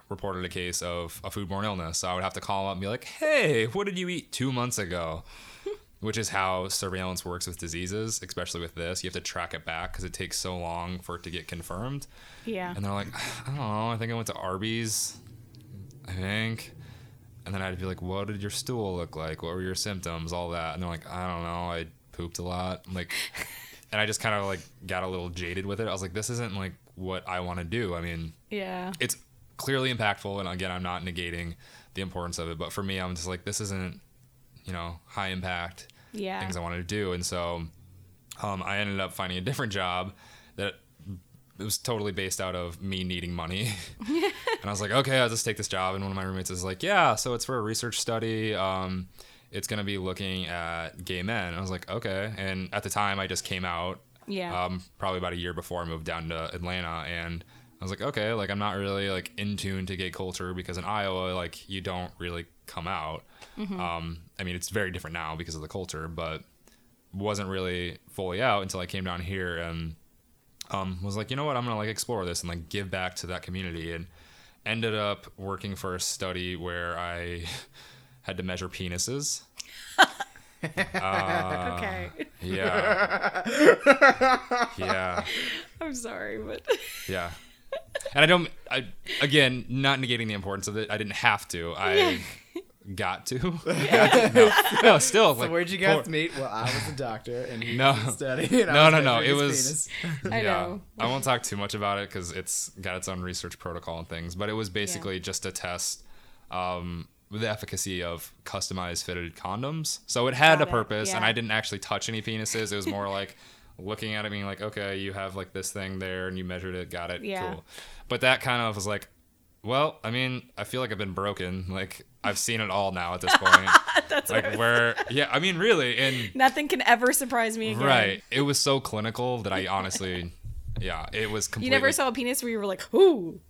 reported a case of a foodborne illness. So I would have to call them up and be like, "Hey, what did you eat two months ago?" Which is how surveillance works with diseases, especially with this. You have to track it back because it takes so long for it to get confirmed. Yeah. And they're like, I don't know. I think I went to Arby's. I think. And then I'd be like, what did your stool look like? What were your symptoms? All that. And they're like, I don't know. I pooped a lot. I'm like, and I just kind of like got a little jaded with it. I was like, this isn't like what I want to do. I mean, Yeah. it's clearly impactful, and again, I'm not negating the importance of it, but for me, I'm just like, this isn't, you know, high impact Yeah. things I wanted to do, and so um, I ended up finding a different job that it was totally based out of me needing money. and I was like, okay, I'll just take this job. And one of my roommates is like, yeah, so it's for a research study. Um, it's going to be looking at gay men. And I was like, okay. And at the time, I just came out, Yeah. um, probably about a year before I moved down to Atlanta. And I was like, okay, like I'm not really like in tune to gay culture because in Iowa, like you don't really come out. Um, I mean, it's very different now because of the culture, but wasn't really fully out until I came down here and um, was like, you know what, I'm gonna like explore this and like give back to that community, and ended up working for a study where I had to measure penises. Uh, okay. Yeah, yeah, I'm sorry, but yeah. And I don't. I again, not negating the importance of it. I didn't have to. I got to. Got to. No, no, still. So like, where'd you guys for- meet? Well, I was a doctor and he No. was a study. And No, no, no, it was- penis. I yeah, know. I won't talk too much about it because it's got its own research protocol and things. But it was basically just to test um, the efficacy of customized fitted condoms. So it had Got a it, purpose, and. I didn't actually touch any penises. It was more like looking at it, being like, okay, you have like this thing there, and you measured it, got it, Yeah. cool. But that kind of was like, well, I mean, I feel like I've been broken. Like I've seen it all now at this point. That's like where, yeah, I mean, really, and Nothing can ever surprise me again. Right. It was so clinical that I honestly, yeah, it was You never saw a penis where you were like, ooh.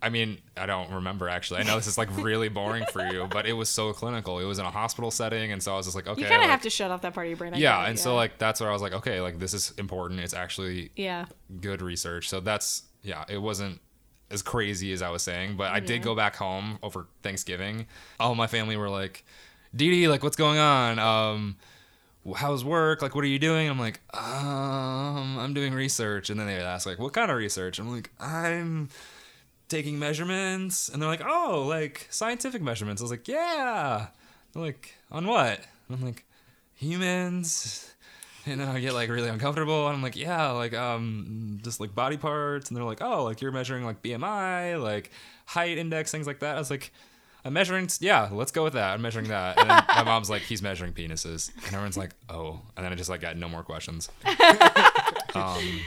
I mean, I don't remember actually. I know this is like really boring for you, but it was so clinical. It was in a hospital setting, and so I was just like, okay. You kind of like- have to shut off that part of your brain. I Yeah, and so like that's where I was like, okay, like this is important. It's actually Yeah. good research. So that's yeah, it wasn't as crazy as I was saying, but I did go back home over Thanksgiving. All my family were like, Dee Dee, like what's going on? Um how's work? Like what are you doing? I'm like, um, I'm doing research. And then they would ask like, what kind of research? I'm like, I'm taking measurements. And they're like, oh, like scientific measurements. I was like, yeah. They're like, on what? And I'm like, humans and then I get like really uncomfortable and I'm like, yeah, like um just like body parts and they're like, "Oh, like you're measuring like BMI, like height index, things like that." I was like, "I'm measuring yeah, let's go with that. I'm measuring that." And then my mom's like, "He's measuring penises." And everyone's like, "Oh." And then I just like got no more questions. um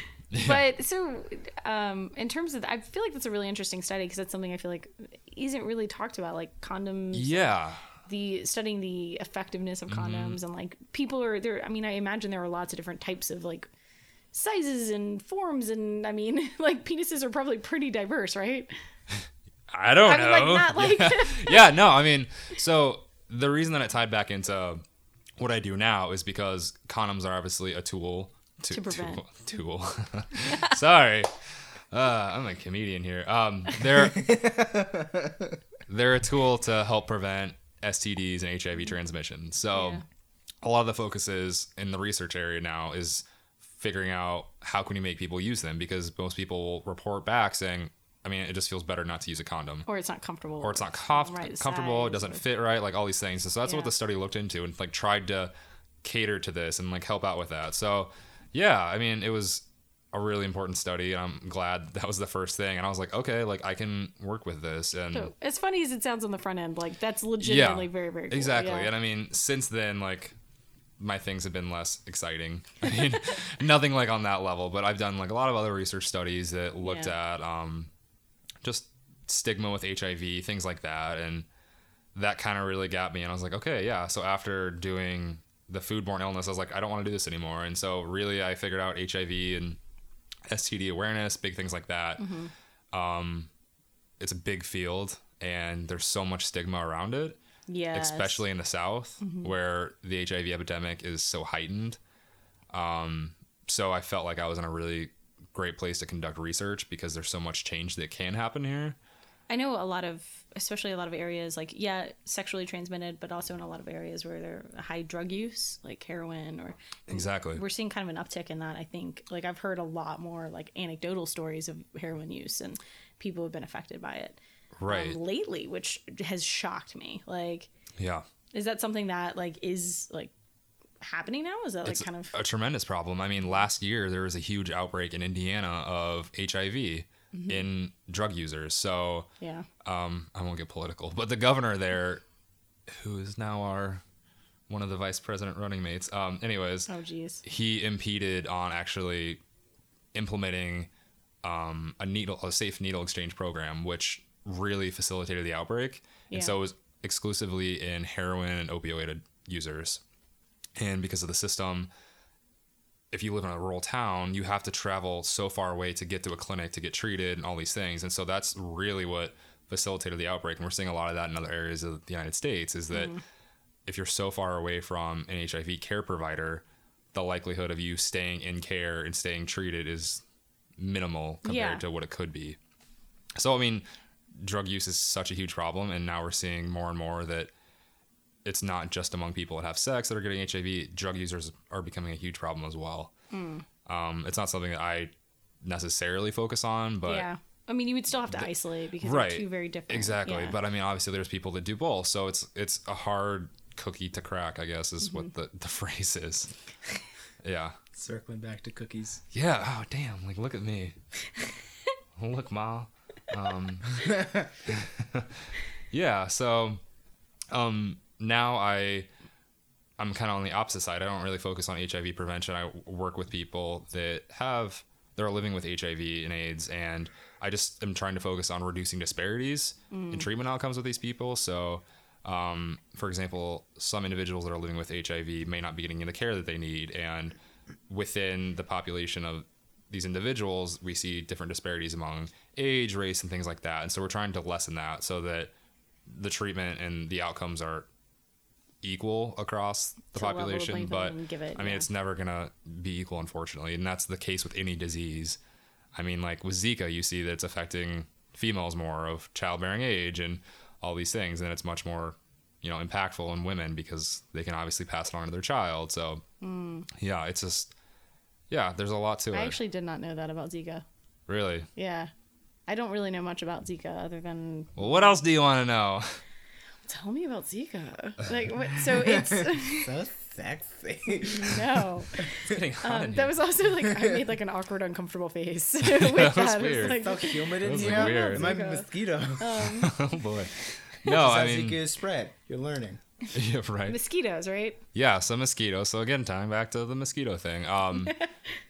But so, um, in terms of, I feel like that's a really interesting study because that's something I feel like isn't really talked about, like condoms. yeah. the studying the effectiveness of Mm-hmm. condoms and like people are there i mean i imagine there are lots of different types of like sizes and forms and i mean like penises are probably pretty diverse right I don't I mean, know. like, not like- yeah. yeah, no, I mean, so the reason that it tied back into what I do now is because condoms are obviously a tool to, To prevent. tool. tool. Sorry, uh, I'm a comedian here. Um, they're they're a tool to help prevent STDs and HIV transmission. So Yeah. a lot of the focus is in the research area now is figuring out how can you make people use them because most people report back saying, I mean, it just feels better not to use a condom or it's not comfortable or it's not comf- right comfortable, it doesn't fit right, like all these things. So, that's Yeah. what the study looked into and like tried to cater to this and like help out with that. So yeah, I mean, it was a really important study and I'm glad that was the first thing. And I was like, okay, like I can work with this and so, as funny as it sounds on the front end like that's legitimately very very cool. exactly. yeah. And I mean, since then, like my things have been less exciting. I mean, nothing like on that level, but I've done like a lot of other research studies that looked Yeah. at um, just stigma with HIV, things like that, and that kind of really got me. And I was like, okay, yeah. So after doing the foodborne illness, I was like, I don't want to do this anymore. And so really, I figured out HIV and STD awareness, big things like that. Um, it's a big field, and there's so much stigma around it yeah especially in the South Mm-hmm. where the HIV epidemic is so heightened. Um, so I felt like I was in a really great place to conduct research because there's so much change that can happen here. I know a lot of, especially a lot of areas like yeah, sexually transmitted, but also in a lot of areas where there are high drug use, like heroin, or Exactly. we're seeing kind of an uptick in that. I think, like I've heard a lot more like anecdotal stories of heroin use and people have been affected by it um, Right. lately, which has shocked me. Like, Yeah. is that something that like is like happening now? Is that like it's kind of a tremendous problem. I mean, last year there was a huge outbreak in Indiana of HIV Mm-hmm. in drug users. So yeah? um, I won't get political, but the governor there, who is now our one of the vice president running mates. Um, anyways, Oh geez. he impeded on actually implementing um, a needle, a safe needle exchange program, which really facilitated the outbreak. Yeah. And so it was exclusively in heroin and opioid users. And because of the system, if you live in a rural town, you have to travel so far away to get to a clinic to get treated and all these things. And so that's really what facilitated the outbreak. And we're seeing a lot of that in other areas of the United States is that mm-hmm. if you're so far away from an HIV care provider, the likelihood of you staying in care and staying treated is minimal compared Yeah. to what it could be. So, I mean, drug use is such a huge problem. And now we're seeing more and more that it's not just among people that have sex that are getting HIV. Drug users are becoming a huge problem as well. Hmm. Um, it's not something that I necessarily focus on, but yeah. I mean, you would still have to isolate because right, they're two very different. Exactly, yeah. but I mean, obviously, there's people that do both, so it's it's a hard cookie to crack. I guess is what Mm-hmm. the the phrase is. Yeah, Circling back to cookies. yeah. Oh, damn! Like, look at me. look, ma. Um, yeah. So, um, now I, I'm kind of on the opposite side. I don't really focus on HIV prevention. I work with people that have that are living with HIV and AIDS, and I just am trying to focus on reducing disparities in treatment outcomes with these people. So. Um, for example, some individuals that are living with HIV may not be getting the care that they need, and within the population of these individuals, we see different disparities among age, race, and things like that. And so we're trying to lessen that so that the treatment and the outcomes are equal across the To level the population. But it, I mean, yeah. it's never gonna be equal, unfortunately, and that's the case with any disease. I mean, like with Zika, you see that it's affecting females more of childbearing age and all these things, and it's much more, you know, impactful in women because they can obviously pass it on to their child. So, hmm. yeah, it's just, yeah, there's a lot to. I it. actually did not know that about Zika. really. Yeah. I don't really know much about Zika other than Well, what else do you want to know? tell me about Zika. Like what so it's So sexy. no. It's getting hot Um, that was also like I made like an awkward, uncomfortable face. with That was It's weird. like- so humid in was, here. like, weird. Am I Zika. mosquito? oh boy. No, I Zika mean, is spread. You're learning. yeah, right. mosquitoes, right? Yeah, so mosquito. So again, time back to the mosquito thing. Um,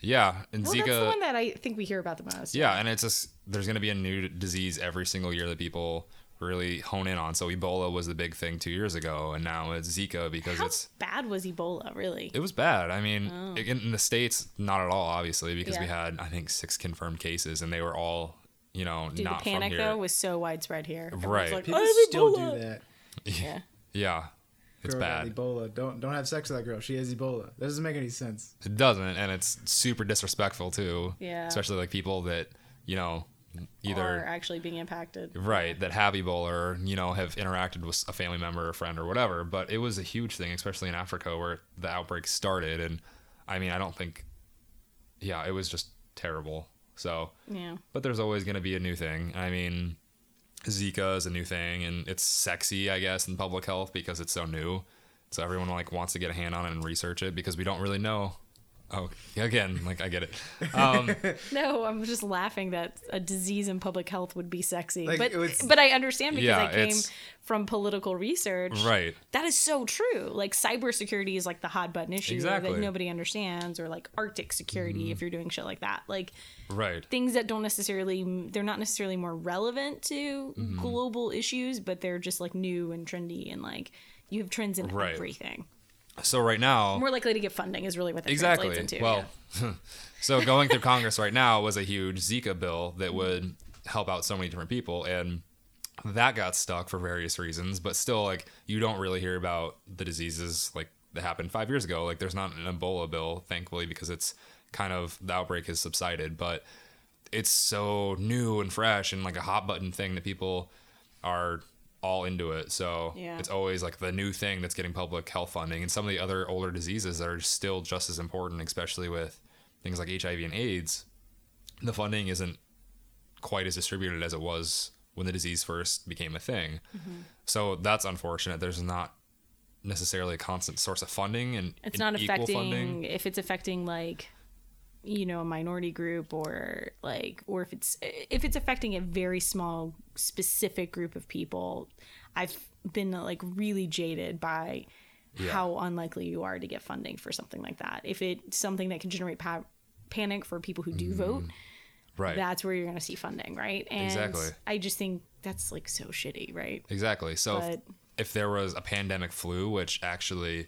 yeah, and Well, Zika. that's the one that I think we hear about the most. Yeah, and it's just there's gonna be a new disease every single year that people really hone in on. So Ebola was the big thing two years ago, and now it's Zika because How it's bad was Ebola, really? it was bad. I mean, oh. in, in the states, not at all, obviously, because we Oh. Had I think six confirmed cases, and they were all you know Dude, the panic from here. though was so widespread here. Everyone's Right. Like, People "I have still Ebola." do that. Yeah. yeah, it's Girl bad. Ebola. Don't don't have sex with that girl. She has Ebola. That doesn't make any sense. It doesn't, and it's super disrespectful too. Yeah. especially like people that you know Either actually being impacted. right that have Ebola or you know have interacted with a family member or friend or whatever. But it was a huge thing, especially in Africa where the outbreak started. And I mean, I don't think, yeah, it was just terrible. So, Yeah. but there's always going to be a new thing. I mean, Zika is a new thing, and it's sexy, I guess, in public health because it's so new. So everyone like wants to get a hand on it and research it because we don't really know. Oh, again, like I get it. Um, No, I'm just laughing that a disease in public health would be sexy. Like, but was- but I understand because Yeah, I came from political research. right. That is so true. Like cybersecurity is like the hot button issue Exactly. That nobody understands, or like Arctic security if you're doing shit like that. Like Right. things that don't necessarily they're not necessarily more relevant to Mm-hmm. global issues, but they're just like new and trendy and like you have trends in Right. everything. So right now, More likely to get funding is really what that exactly. translates into. well, so going through Congress right now was a huge Zika bill that would help out so many different people, and that got stuck for various reasons. But still, like you don't really hear about the diseases like that happened five years ago. Like there's not an Ebola bill, thankfully, because it's kind of the outbreak has subsided, but it's so new and fresh and like a hot button thing that people are all into it. So Yeah. it's always like the new thing that's getting public health funding. And some of the other older diseases that are still just as important, especially with things like HIV and AIDS, the funding isn't quite as distributed as it was when the disease first became a thing. Mm-hmm. So that's unfortunate. There's not necessarily a constant source of funding and It's not equal affecting funding. if it's affecting like you know a minority group or like or if it's if it's affecting a very small specific group of people i've been like really jaded by Yeah. how unlikely you are to get funding for something like that if it's something that can generate pa- panic for people who do mm. vote Right. that's where you're going to see funding right and Exactly. i just think that's like so shitty right Exactly. So if, if there was a pandemic flu, which actually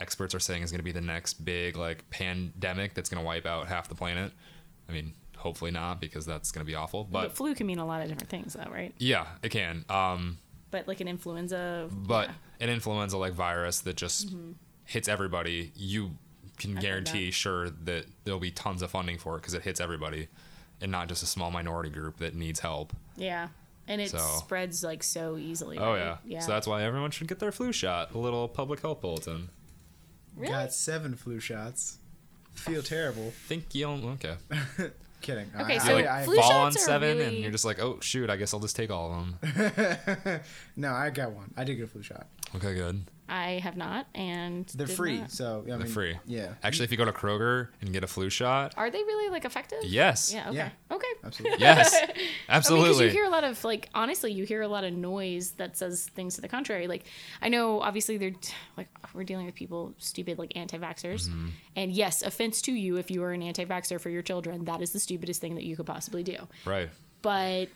experts are saying is going to be the next big like pandemic that's going to wipe out half the planet. I mean, hopefully not because that's going to be awful. but, But flu can mean a lot of different things though right yeah, it can. Um, but like an influenza but yeah. an influenza like virus that just hits everybody, you can heard guarantee that. sure that there'll be tons of funding for it because it hits everybody and not just a small minority group that needs help. Yeah. And it So- spreads like so easily. Oh right? yeah. Yeah. So that's why everyone should get their flu shot. A little public health bulletin. Really? Got seven flu shots. Feel terrible. Think you don't okay. Kidding. Okay, I, so I, I, flu fall on shots are seven and really- you're just like, oh shoot, I guess I'll just take all of them. no, I got one. I did get a flu shot. Okay, good. I have not, and They're did free, not. so I They're free. Yeah, Actually, if you go to Kroger and get a flu shot, Are they really like effective? yes, Yeah. Okay. Yeah. Okay. absolutely. yes, I mean, 'cause absolutely. you hear a lot of like honestly, you hear a lot of noise that says things to the contrary. Like I know obviously they're like we're dealing with people stupid like anti-vaxxers, Mm-hmm. and yes, offense to you if you are an anti-vaxxer for your children, that is the stupidest thing that you could possibly do. right. but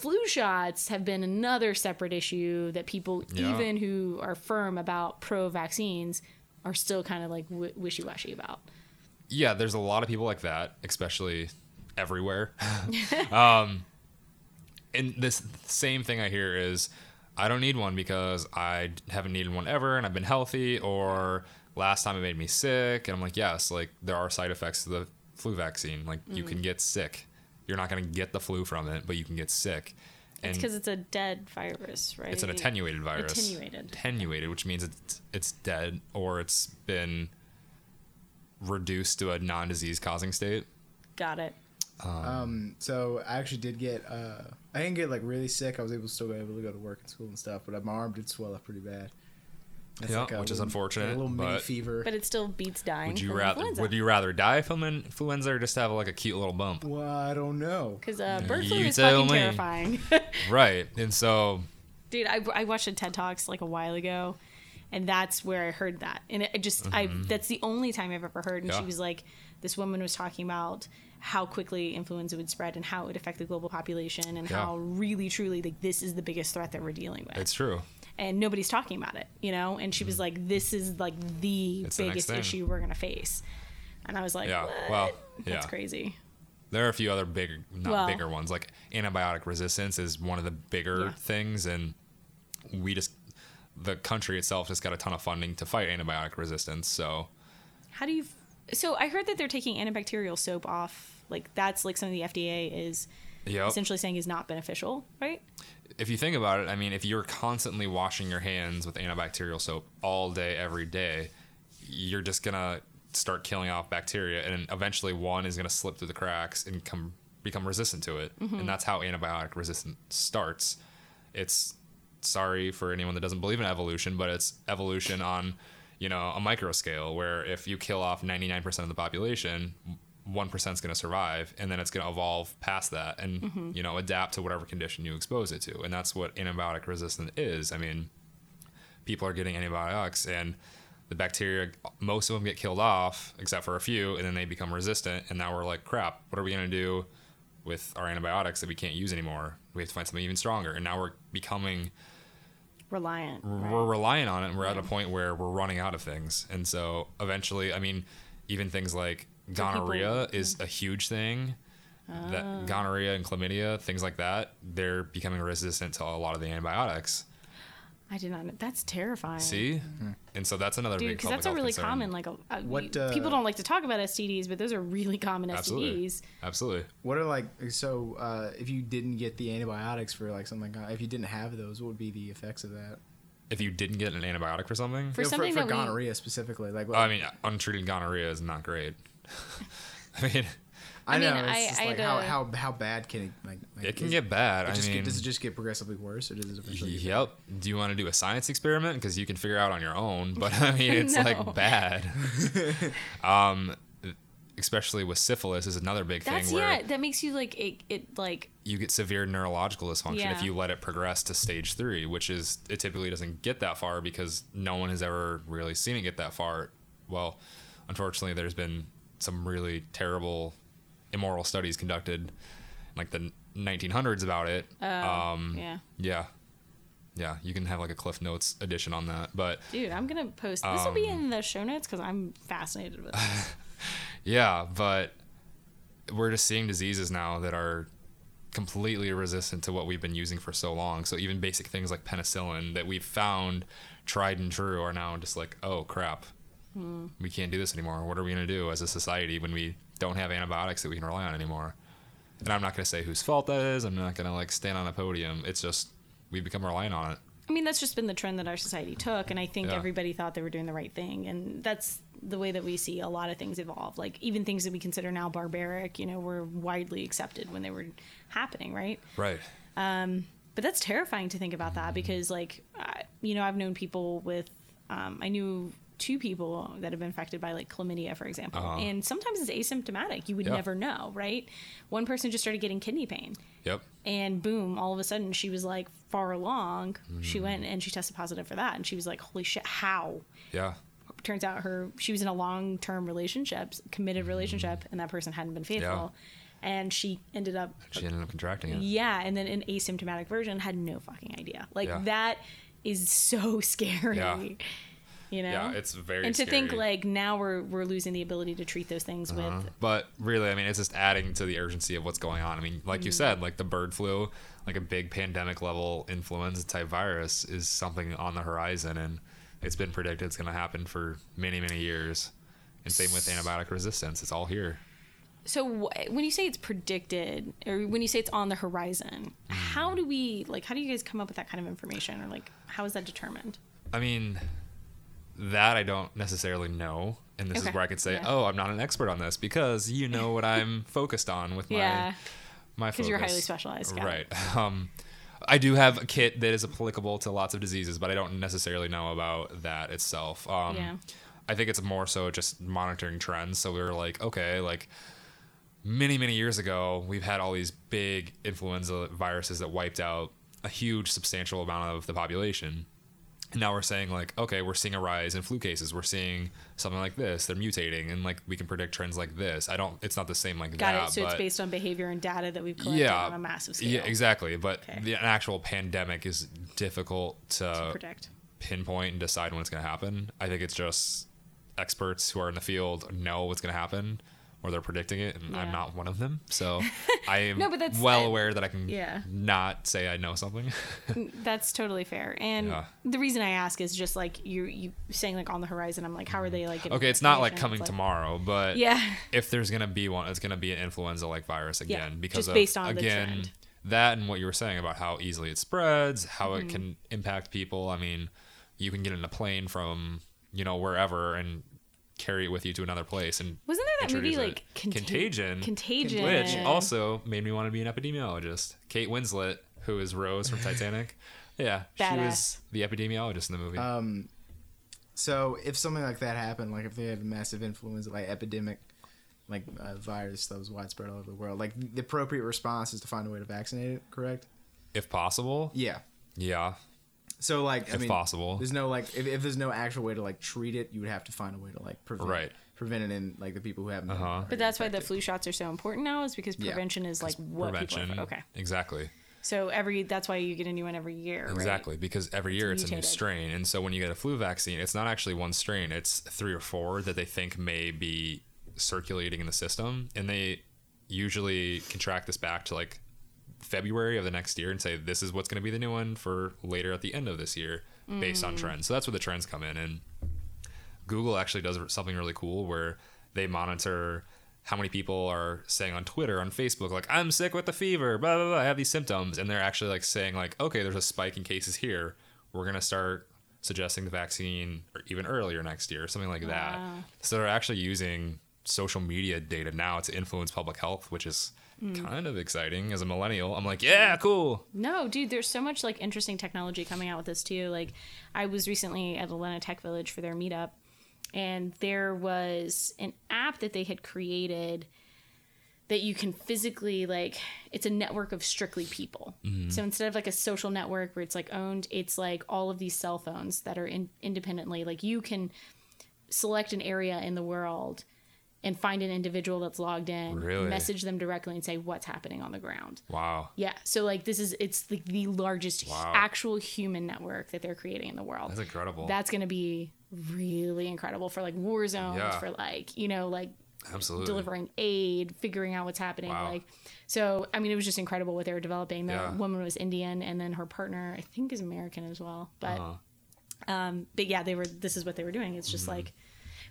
flu shots have been another separate issue that people Yeah. even who are firm about pro vaccines are still kind of like w- wishy-washy about Yeah, there's a lot of people like that, especially everywhere. um, and this same thing I hear is, I don't need one because I haven't needed one ever, and I've been healthy, or last time it made me sick. And I'm like, yes, like there are side effects to the flu vaccine. Like you Mm. can get sick. You're not gonna get the flu from it, but you can get sick. And it's because it's a dead virus right it's an attenuated virus. Attenuated. Attenuated, which means it's it's dead or it's been reduced to a non-disease causing state. got it Um, so I actually did get. Uh, I didn't get like really sick. I was able still able to go to work and school and stuff, but my arm did swell up pretty bad. It's Yeah, like a which is little- unfortunate, A little mini but- fever. but it still beats dying Would you from rather influenza. would you rather die from an influenza or just have like a cute little bump? well, I don't know. because uh, bird flu is fucking me. terrifying Right. And so dude I, I watched a ted talks like a while ago and that's where i heard that and it, it just i that's the only time i've ever heard and she Mm-hmm. Was like this woman was talking about how quickly influenza would spread and how it would affect the global population and Yeah. how really truly like this is the biggest threat that we're dealing with it's true. And nobody's talking about it you know and she was like this is like the Mm-hmm. It's biggest thing. issue we're gonna face and i was like Yeah, what? well, that's yeah. crazy There are a few other bigger not Well- bigger ones. Like antibiotic resistance is one of the bigger Yeah. things and we just the country itself just got a ton of funding to fight antibiotic resistance. So How do you? So I heard that they're taking antibacterial soap off. Like that's like something the FDA is Yep. essentially saying is not beneficial, right? If you think about it, I mean, if you're constantly washing your hands with antibacterial soap all day, every day, you're just gonna start killing off bacteria, and eventually one is gonna slip through the cracks and come become resistant to it, mm-hmm. and that's how antibiotic resistance starts. It's sorry for anyone that doesn't believe in evolution, but it's evolution on you know a micro scale where if you kill off 99% of the population one percent is going to survive, and then it's going to evolve past that, and mm-hmm. you know adapt to whatever condition you expose it to, and that's what antibiotic resistance is. I mean, people are getting antibiotics, and the bacteria, most of them get killed off, except for a few, and then they become resistant, and now we're like, crap, what are we going to do with our antibiotics that we can't use anymore? We have to find something even stronger, and now we're becoming Reliant. we're reliant on it and we're at a point where we're running out of things and so eventually i mean even things like gonorrhea is a huge thing that gonorrhea and chlamydia things like that they're becoming resistant to a lot of the antibiotics I did not. know. That's terrifying. see and so that's another Dude, big because that's a really concern. common. Like, a, a- What, uh, people don't like to talk about STDs, but those are really common absolutely STDs. absolutely What are like so? Uh, if you didn't get the antibiotics for like something, if you didn't have those, what would be the effects of that? if you didn't get an antibiotic for something For You know, something for, that we- gonorrhea specifically, like i mean untreated gonorrhea is not great i mean I, mean, know. It's I- just I like how, a- how how bad can it like? like It can is- get bad. It I just get- mean, does it just get progressively worse, or does it eventually? get Yep. Do you want to do a science experiment? Because you can figure out on your own. But I mean, it's No. like bad. um, especially with syphilis is another big That's thing where yeah. That makes you like it. It like you get severe neurological dysfunction Yeah. if you let it progress to stage three, which is it typically doesn't get that far because no one has ever really seen it get that far. Well, unfortunately, there's been some really terrible, immoral studies conducted, in like the 1900s about it. um, yeah. yeah, yeah. You can have like a Cliff Notes edition on that, but Dude, I'm gonna post. This will be Um, in the show notes because I'm fascinated with this. Yeah, but we're just seeing diseases now that are completely resistant to what we've been using for so long. So even basic things like penicillin that we've found tried and true are now just like, oh crap, we can't do this anymore. What are we gonna do as a society when we don't have antibiotics that we can rely on anymore? And I'm not gonna say whose fault that is. I'm not gonna like stand on a podium. It's just we become reliant on it. I mean, that's just been the trend that our society took, and I think Yeah. everybody thought they were doing the right thing, and that's the way that we see a lot of things evolve. Like even things that we consider now barbaric, you know, were widely accepted when they were happening, right? Right. but that's terrifying to think about that because like I, you know i've known people with um, i knew two people that have been infected by like chlamydia for example and sometimes it's asymptomatic you would Uh-huh. Never know right one person just started getting kidney pain Yep. and boom all of a sudden she was like far along she Mm. went and she tested positive for that and she was like holy shit how Yeah. turns out her she was in a long-term relationship committed relationship and that person hadn't been faithful Yeah and she ended up She ended up contracting it. yeah, and then an asymptomatic version had no fucking idea. Like Yeah. that is so scary. Yeah. You know? Yeah, it's very and to think like now we're we're losing the ability to treat those things Uh-huh. with But really, I mean, it's just adding to the urgency of what's going on. I mean, like Mm. you said, like the bird flu, like a big pandemic level influenza type virus is something on the horizon, and it's been predicted it's going to happen for many, many years. And same with antibiotic resistance; it's all here. so when you say it's predicted or when you say it's on the horizon, Mm. how do we like how do you guys come up with that kind of information or like how is that determined? I mean, that I don't necessarily know, and this Okay. is where I could say, Yeah. "Oh, I'm not an expert on this," because you know what I'm focused on with my Yeah. my 'Cause you're highly specialized, right? Um, I do have a kit that is applicable to lots of diseases, but I don't necessarily know about that itself. Um, Yeah. I think it's more so just monitoring trends. So we were like, okay, like many many years ago, we've had all these big influenza viruses that wiped out a huge substantial amount of the population. And now we're saying like, okay, we're seeing a rise in flu cases. We're seeing something like this. They're mutating, and like we can predict trends like this. I don't. It's not the same like Got that. it. So it's based on behavior and data that we've collected yeah, on a massive scale. Yeah, exactly. But Okay. the an actual pandemic is difficult to, To predict. pinpoint and decide when it's going to happen. I think it's just experts who are in the field know what's going to happen or they're predicting it, and I'm not one of them. So I am No, but that's- well I- aware that I can Yeah. not say I know something. That's totally fair. And Yeah. the reason I ask is just like you you saying like on the horizon. I'm like, how are they like? okay, it's not like coming like- tomorrow, but Yeah. if there's gonna be one, it's gonna be an influenza-like virus Yeah, again because just of, based on again that and what you were saying about how easily it spreads, how Mm-hmm. it can impact people. I mean, you can get in a plane from you know wherever and carry it with you to another place and Wasn't there that movie like it. Contag- Contagion, Contagion, which also made me want to be an epidemiologist. Kate Winslet, who is Rose from Titanic, yeah, she was the epidemiologist in the movie. Um, so if something like that happened, like if they had a massive influenza, like epidemic, like uh, virus that was widespread all over the world, like the appropriate response is to find a way to vaccinate it. Correct? if possible, Yeah. yeah, So like, I mean, possible. there's no like, if, if there's no actual way to like treat it, you would have to find a way to like prevent, Right. prevent it in like the people who haven't. Uh-huh. But that's why the flu shots are so important now, is because Yeah, prevention is like what prevention. people are. Okay, Exactly. so every that's why you get a new one every year. right? Exactly, because every year it's a new strain, and so when you get a flu vaccine, it's not actually one strain; it's three or four that they think may be circulating in the system, and they usually can track this back to like February of the next year and say this is what's going to be the new one for later at the end of this year, based Mm. on trends. So that's where the trends come in, and Google actually does something really cool where they monitor how many people are saying on Twitter, on Facebook, like, I'm sick with the fever, blah, blah, blah, I have these symptoms. And they're actually like saying, like, okay, there's a spike in cases here. We're going to start suggesting the vaccine or even earlier next year, something like that. So they're actually using social media data now to influence public health, which is Mm. kind of exciting as a millennial. I'm like, yeah, cool. No, dude, there's so much like interesting technology coming out with this too. Like, I was recently at Atlanta Tech Village for their meetup, and there was an app that they had created that you can physically like. It's a network of strictly people. So instead of like a social network where it's like owned, it's like all of these cell phones that are in, independently. Like you can select an area in the world and find an individual that's logged in, Really? message them directly, and say what's happening on the ground. Wow. Yeah. So like this is it's like the largest Wow. actual human network that they're creating in the world. That's incredible. That's going to be really incredible for like war zones, Yeah. for like, you know, like Absolutely. delivering aid, figuring out what's happening. Wow. Like, so I mean, it was just incredible what they were developing. The Yeah. woman was Indian, and then her partner, I think, is American as well. But, Uh-huh. um, but yeah, they were. This is what they were doing. It's Mm-hmm. just like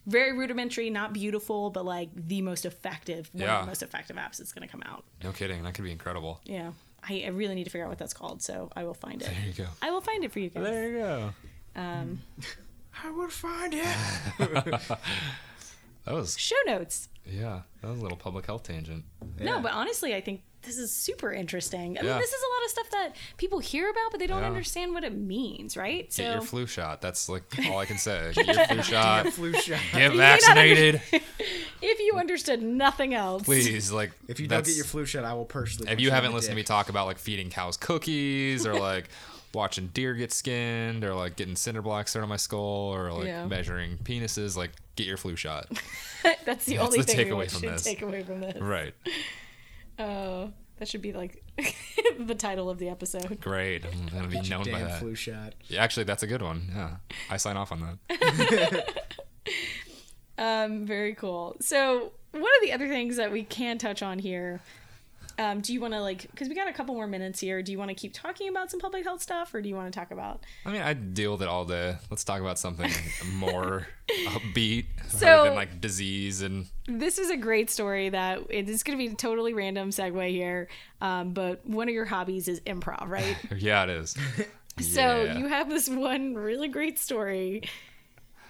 very rudimentary, not beautiful, but like the most effective, one of the most effective apps that's going to come out. No kidding. That could be incredible. Yeah. I, I really need to figure out what that's called, so I will find it. There you go. I will find it for you guys. There you go. Um, I will find it. That was Show notes. Yeah. That was a little public health tangent. No, but honestly, I think this is super interesting. I Yeah. mean, this is a lot of stuff that people hear about, but they don't Yeah. understand what it means, right? Get your flu shot. That's like all I can say. Get your flu shot. Flu shot. Get vaccinated. if you understood nothing else, Please, like If you don't get your flu shot, I will personally. if you haven't the listened to me talk about like feeding cows cookies or like watching deer get skinned or like getting cinder blocks thrown on my skull or like Yeah. measuring penises, like get your flu shot. that's the That's only the thing we takeaway want from should this. take away from this. right. Oh, that should be like the title of the episode. Great. I'm gonna be known by Damn that. flu shot. Yeah, actually, that's a good one. Yeah, I sign off on that. Um, very cool. So one of the other things that we can touch on here, um, do you want to like, because we got a couple more minutes here. Do you want to keep talking about some public health stuff, or do you want to talk about? I mean, I deal with it all day. Let's talk about something more upbeat So- rather than like disease and This is a great story that it is going to be a totally random segue here, um, but one of your hobbies is improv, right? yeah, it is. So Yeah. you have this one really great story,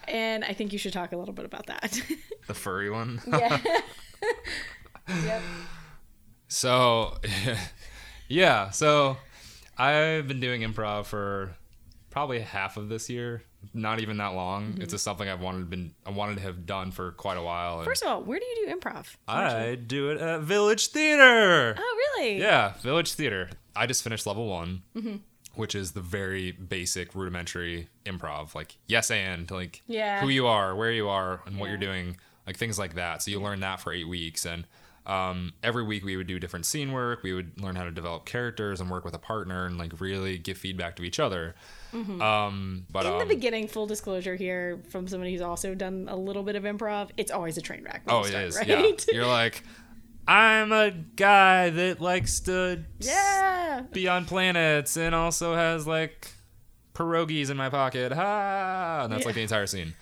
and I think you should talk a little bit about that. the furry one. yeah. yep. So, yeah. So, I've been doing improv for probably half of this year. Not even that long. Mm-hmm. It's just something I've wanted been I wanted to have done for quite a while. and First of all, where do you do improv? I do it at Village Theater. Oh, really? Yeah, Village Theater. I just finished level one, mm-hmm. which is the very basic, rudimentary improv, like yes and like Yeah. who you are, where you are, and what you're doing, like things like that. So you learn that for eight weeks, and um, every week we would do different scene work. We would learn how to develop characters and work with a partner, and like really give feedback to each other. Um, but In the um, beginning, full disclosure here from somebody who's also done a little bit of improv, it's always a train wreck. oh, it start, is. right? Yeah, you're like. I'm a guy that likes to yeah. be on planets and also has like pierogies in my pocket. Ha! And that's like the entire scene.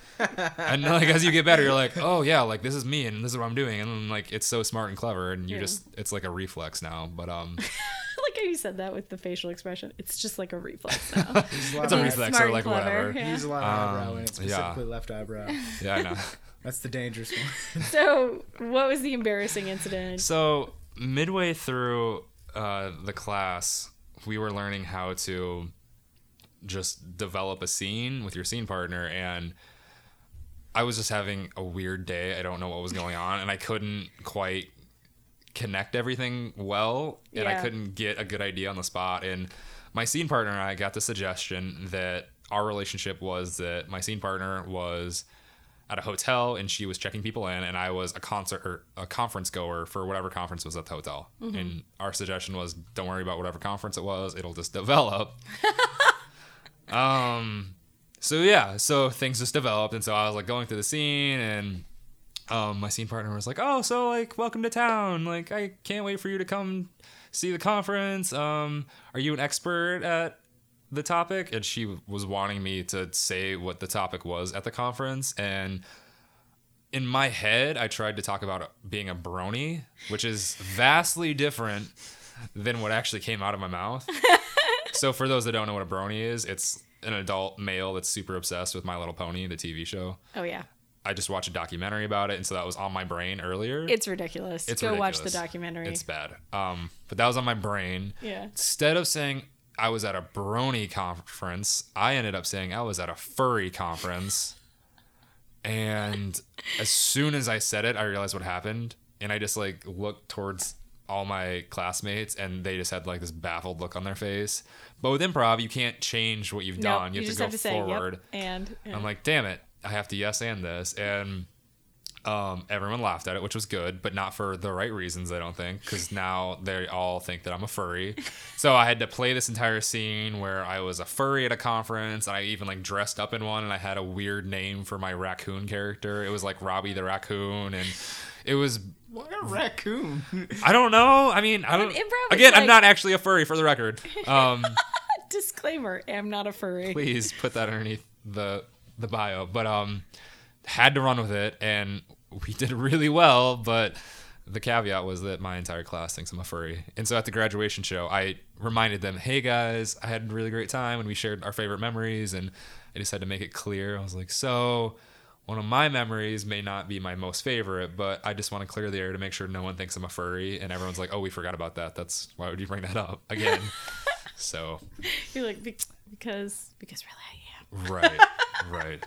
And like as you get better, you're like, oh yeah, like this is me and this is what I'm doing. And like it's so smart and clever, and you Yeah. just it's like a reflex now. But um, like how you said that with the facial expression. It's just like a reflex now. A it's a reflex Smart or and like clever, whatever. yeah. Use a lot of eyebrow in it, yeah. specifically left eyebrow. Yeah, I know. That's the dangerous one. so, what was the embarrassing incident? So midway through uh, the class, we were learning how to just develop a scene with your scene partner, and I was just having a weird day. I don't know what was going on, and I couldn't quite connect everything well, and I couldn't get a good idea on the spot. And my scene partner and I got the suggestion that our relationship was that my scene partner was at a hotel and she was checking people in and I was a concert or a conference goer for whatever conference was at the hotel. And our suggestion was don't worry about whatever conference it was, it'll just develop. um so yeah, so things just developed and so I was like going through the scene and um my scene partner was like, "Oh, so like welcome to town. Like I can't wait for you to come see the conference. Um are you an expert at the topic and she was wanting me to say what the topic was at the conference and in my head i tried to talk about being a brony which is vastly different than what actually came out of my mouth so for those that don't know what a brony is it's an adult male that's super obsessed with my little pony the tv show Oh yeah. I just watched a documentary about it, and so that was on my brain earlier. It's ridiculous. It's Go watch the documentary. It's bad. Um, but that was on my brain. Yeah. Instead of saying I was at a brony conference, I ended up saying I was at a furry conference. And as soon as I said it, I realized what happened, and I just like looked towards all my classmates, and they just had like this baffled look on their face. But with improv, you can't change what you've Nope, done. You, have just to go have to say, forward. yep, and yeah. I'm like, damn it, I have to yes and this. And um, everyone laughed at it, which was good, but not for the right reasons, I don't think, because now they all think that I'm a furry. so I had to play this entire scene where I was a furry at a conference, and I even like dressed up in one, and I had a weird name for my raccoon character. It was like Robbie the raccoon, and it was What a raccoon. I don't know. I mean, I don't. improv is Again, I'm not actually a furry, for the record. Um, disclaimer: am not a furry. please put that underneath the the bio. But um, had to run with it, and we did really well. But the caveat was that my entire class thinks I'm a furry, and so at the graduation show, I reminded them, "Hey guys, I had a really great time, and we shared our favorite memories." And I just had to make it clear. I was like, "So." One of my memories may not be my most favorite, but I just want to clear the air to make sure no one thinks I'm a furry. And everyone's like, "Oh, we forgot about that. That's why would you bring that up again?" so You're like "Be- because because really I am. Right, right.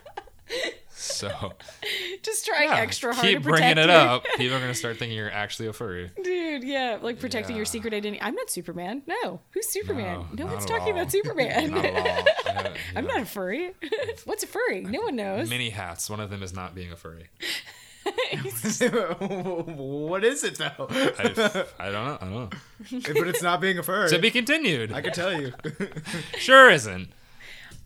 So Just trying yeah, extra hard keep to bringing it your- up. People are gonna start thinking you're actually a furry. Dude, yeah, like protecting your secret identity. I'm not Superman. No, who's Superman? No, not one's talking all. about Superman. Not at all. I- I'm not a furry. What's a furry? No one knows. Many hats. One of them is not being a furry. what is it though? I, I don't know. I don't know. but it's not being a furry. To be continued. I can tell you. Sure isn't.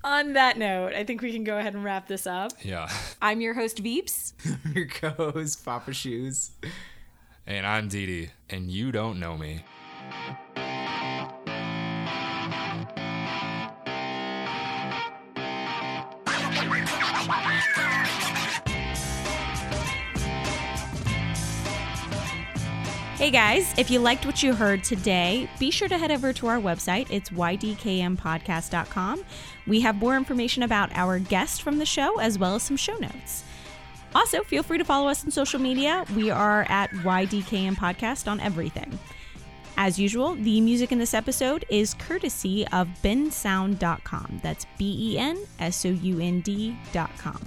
On that note, I think we can go ahead and wrap this up. Yeah. I'm your host, Veeps. Here goes Papa Shoes. And I'm Dee Dee, and you don't know me. Hey guys, if you liked what you heard today, be sure to head over to our website. It's ydkmpodcast.com. We have more information about our guest from the show as well as some show notes. Also, feel free to follow us on social media. We are at YDKM Podcast on everything. As usual, the music in this episode is courtesy of bensound.com. That's B E N S O U N D.com.